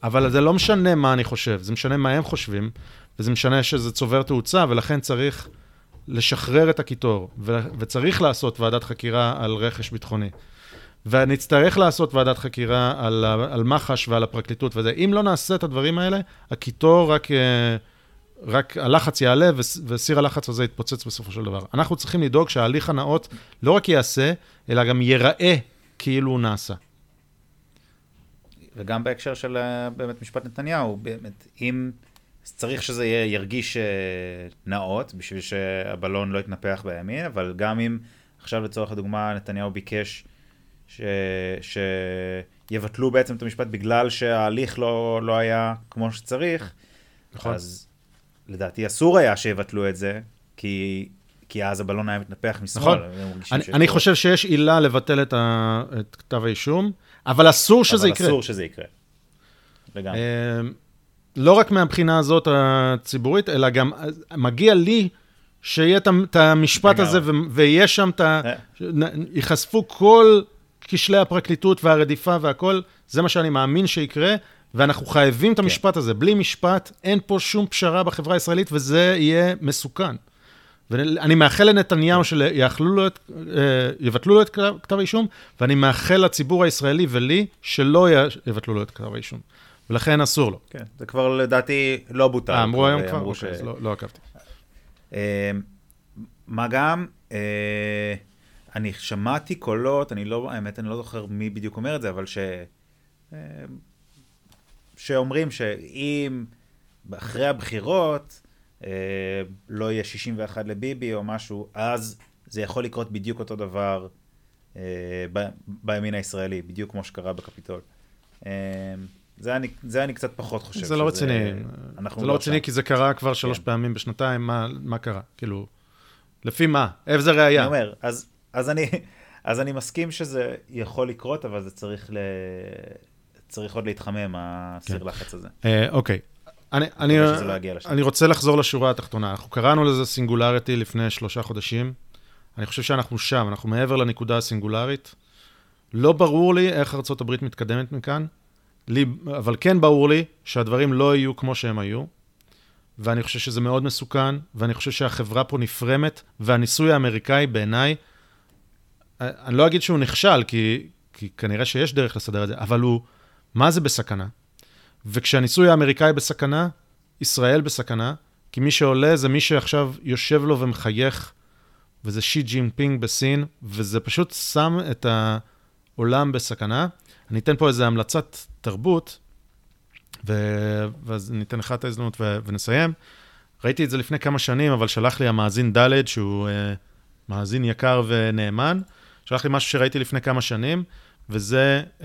אבל זה לא משנה מה אני חושב, זה משנה מה הם חושבים, וזה משנה שזה צובר תאוצה, ולכן צריך לשחרר את הקיטור, ו- וצריך לעשות ועדת חקירה על רכש ביטחוני. ונצטרך לעשות ועדת חקירה על, על מח"ש ועל הפרקליטות וזה. אם לא נעשה את הדברים האלה, הקיטור רק, אה, רק הלחץ יעלה וסיר הלחץ הזה יתפוצץ בסופו של דבר. אנחנו צריכים לדאוג שההליך הנאות לא רק ייעשה, אלא גם ייראה כאילו הוא נעשה. וגם בהקשר של אה, באמת משפט נתניהו, באמת, אם צריך שזה יהיה, ירגיש אה, נאות, בשביל שהבלון לא יתנפח בימין, אבל גם אם עכשיו לצורך הדוגמה נתניהו ביקש ש... שיבטלו בעצם את המשפט בגלל שההליך לא, לא היה כמו שצריך, נכון. אז לדעתי אסור היה שיבטלו את זה, כי, כי אז הבלון היה מתנפח משמאל. נכון. אני, אני חושב שיש עילה לבטל את, ה... את כתב האישום, אבל אסור שזה אבל יקרה. אבל אסור שזה יקרה. לגמרי. אמ, לא רק מהבחינה הזאת הציבורית, אלא גם מגיע לי שיהיה את המשפט הזה, ויהיה שם את ה... אה. ייחשפו כל כשלי הפרקליטות והרדיפה והכל, זה מה שאני מאמין שיקרה, ואנחנו חייבים את כן. המשפט הזה. בלי משפט, אין פה שום פשרה בחברה הישראלית, וזה יהיה מסוכן. ואני מאחל לנתניהו שיבטלו לו את, אה, יבטלו לו את כתב האישום, ואני מאחל לציבור הישראלי ולי שלא יבטלו לו את כתב האישום. ולכן אסור לו. כן, זה כבר לדעתי לא בוטל. אה, אמרו היום כבר? אוקיי, ש... אז לא, לא עקבתי. אה, מה גם, אני שמעתי קולות, אני לא, האמת, אני לא זוכר מי בדיוק אומר את זה, אבל ש... שאומרים שאם אחרי הבחירות, אה, לא יהיה 61 לביבי או משהו, אז זה יכול לקרות בדיוק אותו דבר אה, ב, בימין הישראלי, בדיוק כמו שקרה בקפיטול. אה, זה אני, זה אני קצת פחות חושב. זה לא רציני. זה לא רציני, כי זה קרה כבר שלוש כן. פעמים בשנתיים, מה, מה קרה? כאילו, לפי מה? איפה זה ראייה? אני אומר, אז, אז, אני, אז אני מסכים שזה יכול לקרות, אבל זה צריך, ל... צריך עוד להתחמם, הסיר כן. לחץ הזה. אה, אוקיי, אני, אני, לא אני רוצה לחזור לשורה התחתונה. אנחנו קראנו לזה סינגולריטי לפני שלושה חודשים. אני חושב שאנחנו שם, אנחנו מעבר לנקודה הסינגולרית. לא ברור לי איך ארה"ב מתקדמת מכאן, לי, אבל כן ברור לי שהדברים לא יהיו כמו שהם היו, ואני חושב שזה מאוד מסוכן, ואני חושב שהחברה פה נפרמת, והניסוי האמריקאי בעיניי, אני לא אגיד שהוא נכשל, כי, כי כנראה שיש דרך לסדר את זה, אבל הוא, מה זה בסכנה? וכשהניסוי האמריקאי בסכנה, ישראל בסכנה, כי מי שעולה זה מי שעכשיו יושב לו ומחייך, וזה שי ג'ינפינג בסין, וזה פשוט שם את העולם בסכנה. אני אתן פה איזו המלצת תרבות, ו... ואז ניתן לך את ההזדמנות ו... ונסיים. ראיתי את זה לפני כמה שנים, אבל שלח לי המאזין ד', שהוא אה, מאזין יקר ונאמן, שלח לי משהו שראיתי לפני כמה שנים, וזה uh,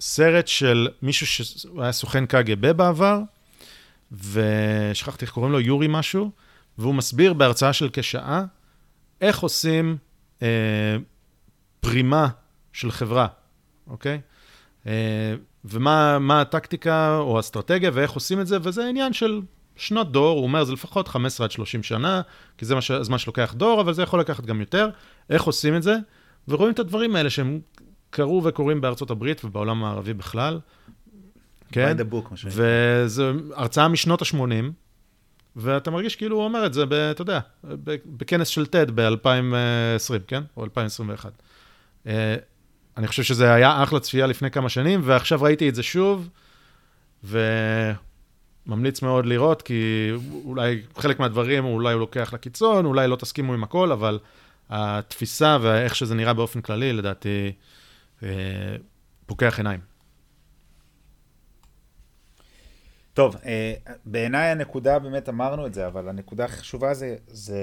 סרט של מישהו שהיה סוכן קג"ב בעבר, ושכחתי איך קוראים לו, יורי משהו, והוא מסביר בהרצאה של כשעה איך עושים אה, פרימה של חברה, אוקיי? אה, ומה הטקטיקה או האסטרטגיה ואיך עושים את זה, וזה עניין של שנות דור, הוא אומר, זה לפחות 15 עד 30 שנה, כי זה הזמן שלוקח דור, אבל זה יכול לקחת גם יותר. איך עושים את זה? ורואים את הדברים האלה שהם קרו וקורים בארצות הברית ובעולם הערבי בכלל. כן? by the book, מה. וזו הרצאה משנות ה-80, ואתה מרגיש כאילו הוא אומר את זה, ב, אתה יודע, בכנס של TED ב-2020, כן? או 2021. אה, אני חושב שזה היה אחלה צפייה לפני כמה שנים, ועכשיו ראיתי את זה שוב, וממליץ מאוד לראות, כי אולי חלק מהדברים, אולי הוא לוקח לקיצון, אולי לא תסכימו עם הכל, אבל התפיסה ואיך שזה נראה באופן כללי, לדעתי, אה, פוקח עיניים. טוב, אה, בעיניי הנקודה, באמת אמרנו את זה, אבל הנקודה הכי חשובה זה, זה...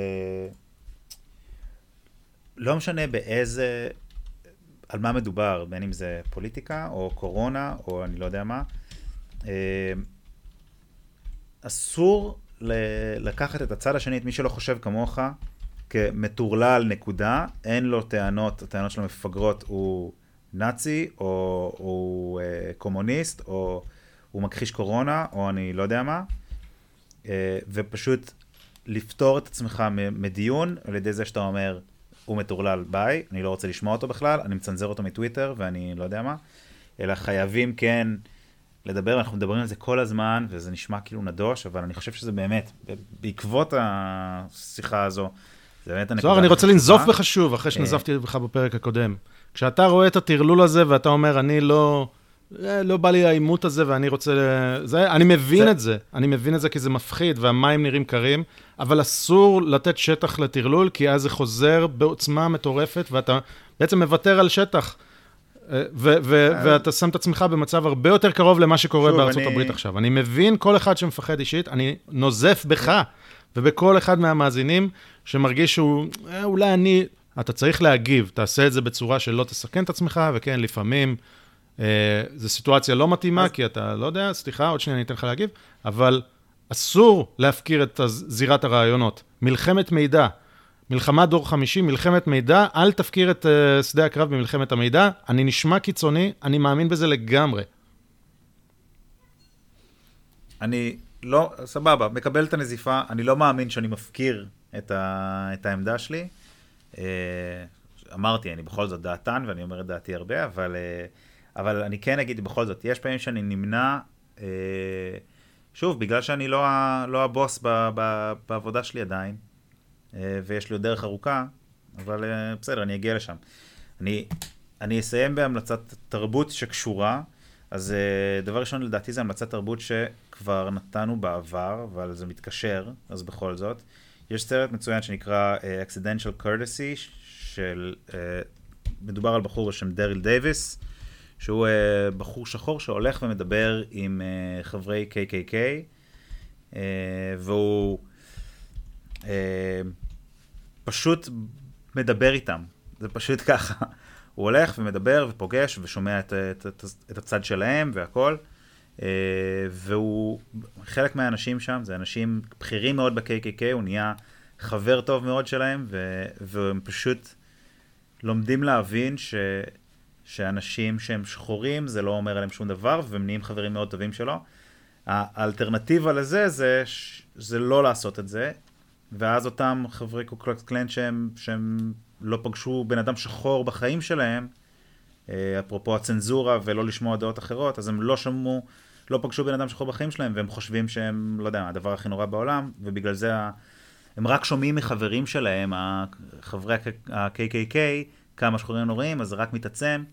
לא משנה באיזה... על מה מדובר, בין אם זה פוליטיקה, או קורונה, או אני לא יודע מה. אה, אסור לקחת את הצד השני, את מי שלא חושב כמוך, כמטורלל נקודה, אין לו טענות, הטענות שלו מפגרות, הוא נאצי, או הוא אה, קומוניסט, או הוא מכחיש קורונה, או אני לא יודע מה, אה, ופשוט לפתור את עצמך מדיון על ידי זה שאתה אומר, הוא מטורלל, ביי, אני לא רוצה לשמוע אותו בכלל, אני מצנזר אותו מטוויטר ואני לא יודע מה, אלא חייבים כן לדבר, אנחנו מדברים על זה כל הזמן, וזה נשמע כאילו נדוש, אבל אני חושב שזה באמת, בעקבות השיחה הזו, באמת הנקודה. זוהר, אני רוצה לנזוף. בך שוב, אחרי שנזפתי בך בפרק הקודם. כשאתה רואה את הטרלול הזה ואתה אומר, אני לא... אה, לא בא לי העימות הזה ואני רוצה... זה, אני מבין זה- את זה, אני מבין את זה כי זה מפחיד והמים נראים קרים, אבל אסור לתת שטח לטרלול, כי אז זה חוזר בעוצמה מטורפת ואתה בעצם מוותר על שטח. אה, ו- ו- ואתה שם את עצמך במצב הרבה יותר קרוב למה שקורה שוב, בארצות אני- הברית עכשיו. אני מבין כל אחד שמפחד אישית, אני נוזף בך ובכל אחד מהמאזינים שמרגיש שהוא, אה, אולי אני, אתה צריך להגיב, תעשה את זה בצורה שלא תסכן את עצמך, וכן, לפעמים אה, זו סיטואציה לא מתאימה, אז- כי אתה, לא יודע, סליחה, עוד שנייה אני אתן לך להגיב, אבל אסור להפקיר את זירת הרעיונות. מלחמת מידע, מלחמה דור חמישי, מלחמת מידע, אל תפקיר את אה, שדה הקרב במלחמת המידע. אני נשמע קיצוני, אני מאמין בזה לגמרי. אני לא, סבבה, מקבל את הנזיפה, אני לא מאמין שאני מפקיר את, ה, את העמדה שלי. אה, אמרתי, אני בכל זאת דעתן, ואני אומר את דעתי הרבה, אבל, אה, אבל אני כן אגיד בכל זאת, יש פעמים שאני נמנע, אה, שוב, בגלל שאני לא, לא הבוס ב, ב, בעבודה שלי עדיין, ויש לי עוד דרך ארוכה, אבל בסדר, אני אגיע לשם. אני, אני אסיים בהמלצת תרבות שקשורה. אז דבר ראשון, לדעתי זה המלצת תרבות שכבר נתנו בעבר, אבל זה מתקשר, אז בכל זאת. יש סרט מצוין שנקרא אה, Accidental Courtesy, של... אה, מדובר על בחור בשם דריל דייוויס, שהוא אה, בחור שחור שהולך ומדבר עם אה, חברי KKK, אה, והוא אה, פשוט מדבר איתם. זה פשוט ככה. הוא הולך ומדבר ופוגש ושומע את, את, את, את הצד שלהם והכל. אה, והוא, חלק מהאנשים שם, זה אנשים בכירים מאוד ב-KKK, הוא נהיה חבר טוב מאוד שלהם, ו, והם פשוט לומדים להבין ש, שאנשים שהם שחורים, זה לא אומר עליהם שום דבר, והם נהיים חברים מאוד טובים שלו. האלטרנטיבה לזה זה, זה לא לעשות את זה, ואז אותם חברי קוקלקס קלן שהם, שהם לא פגשו בן אדם שחור בחיים שלהם, אה, אפרופו הצנזורה ולא לשמוע דעות אחרות, אז הם לא שמעו, לא פגשו בן אדם שחור בחיים שלהם, והם חושבים שהם, לא יודע, הדבר הכי נורא בעולם, ובגלל זה הם רק שומעים מחברים שלהם, חברי ה-KKK, כמה שחורים נוראים, אז זה רק מתעצם,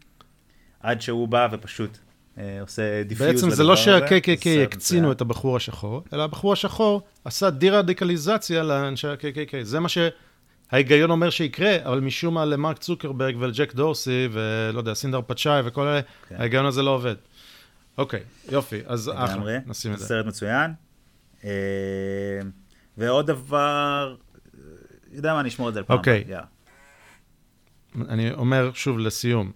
עד שהוא בא ופשוט אה, עושה defuse בעצם זה לא. שה-KKK הקצינו. את הבחור השחור, אלא הבחור השחור עשה דה-רדיקליזציה לאנשי ה-KKK. זה מה שההיגיון אומר שיקרה, אבל משום מה למרק צוקרברג ולג'ק דורסי ולא יודע, סונדר פיצ'אי וכל אלה, כן. ההיגיון הזה לא עובד. אוקיי, יופי, אז. אחלה, נשים את זה. סרט מצוין. אה, ועוד דבר, יודע מה, אני אשמור את זה לפעם. אוקיי. אני אומר שוב לסיום,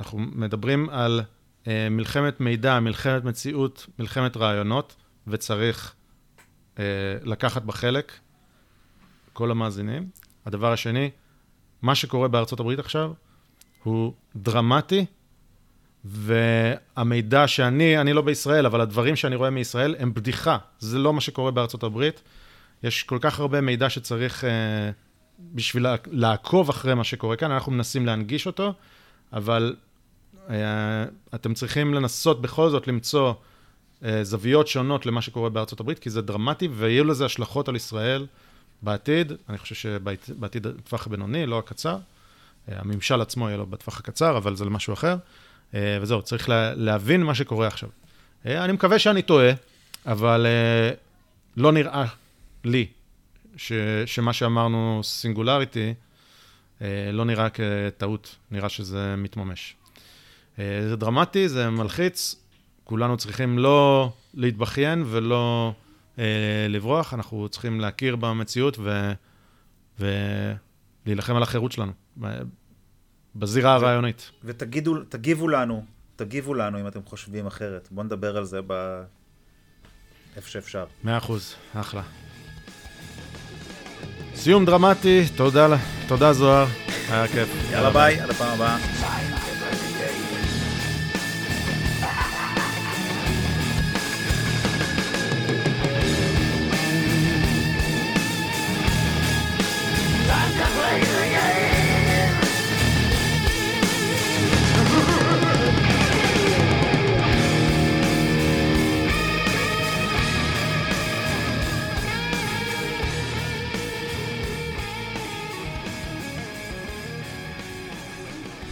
אנחנו מדברים על אה, מלחמת מידע, מלחמת מציאות, מלחמת רעיונות, וצריך אה, לקחת בה חלק, כל המאזינים. הדבר השני, מה שקורה בארצות הברית עכשיו הוא דרמטי, והמידע שאני, אני לא בישראל, אבל הדברים שאני רואה מישראל הם בדיחה. זה לא מה שקורה בארצות הברית. יש כל כך הרבה מידע שצריך אה, בשביל לעקוב אחרי מה שקורה כאן, אנחנו מנסים להנגיש אותו, אבל אתם צריכים לנסות בכל זאת למצוא זוויות שונות למה שקורה בארצות הברית, כי זה דרמטי, ויהיו לזה השלכות על ישראל בעתיד, אני חושב שבעתיד הטווח הבינוני, לא הקצר. הממשל עצמו יהיה לו בטווח הקצר, אבל זה למשהו אחר. וזהו, צריך להבין מה שקורה עכשיו. אני מקווה שאני טועה, אבל לא נראה לי ש, שמה שאמרנו סינגולריטי, אה, לא נראה כטעות, נראה שזה מתממש. אה, זה דרמטי, זה מלחיץ, כולנו צריכים לא להתבכיין ולא אה, לברוח, אנחנו צריכים להכיר במציאות ו, ולהילחם על החירות שלנו, בזירה הרעיונית. ותגיבו לנו, תגיבו לנו אם אתם חושבים אחרת. בואו נדבר על זה ב... איפה שאפשר. מאה אחוז, אחלה. סיום דרמטי, תודה, תודה זוהר, היה כיף. יאללה ביי, עד הפעם הבאה.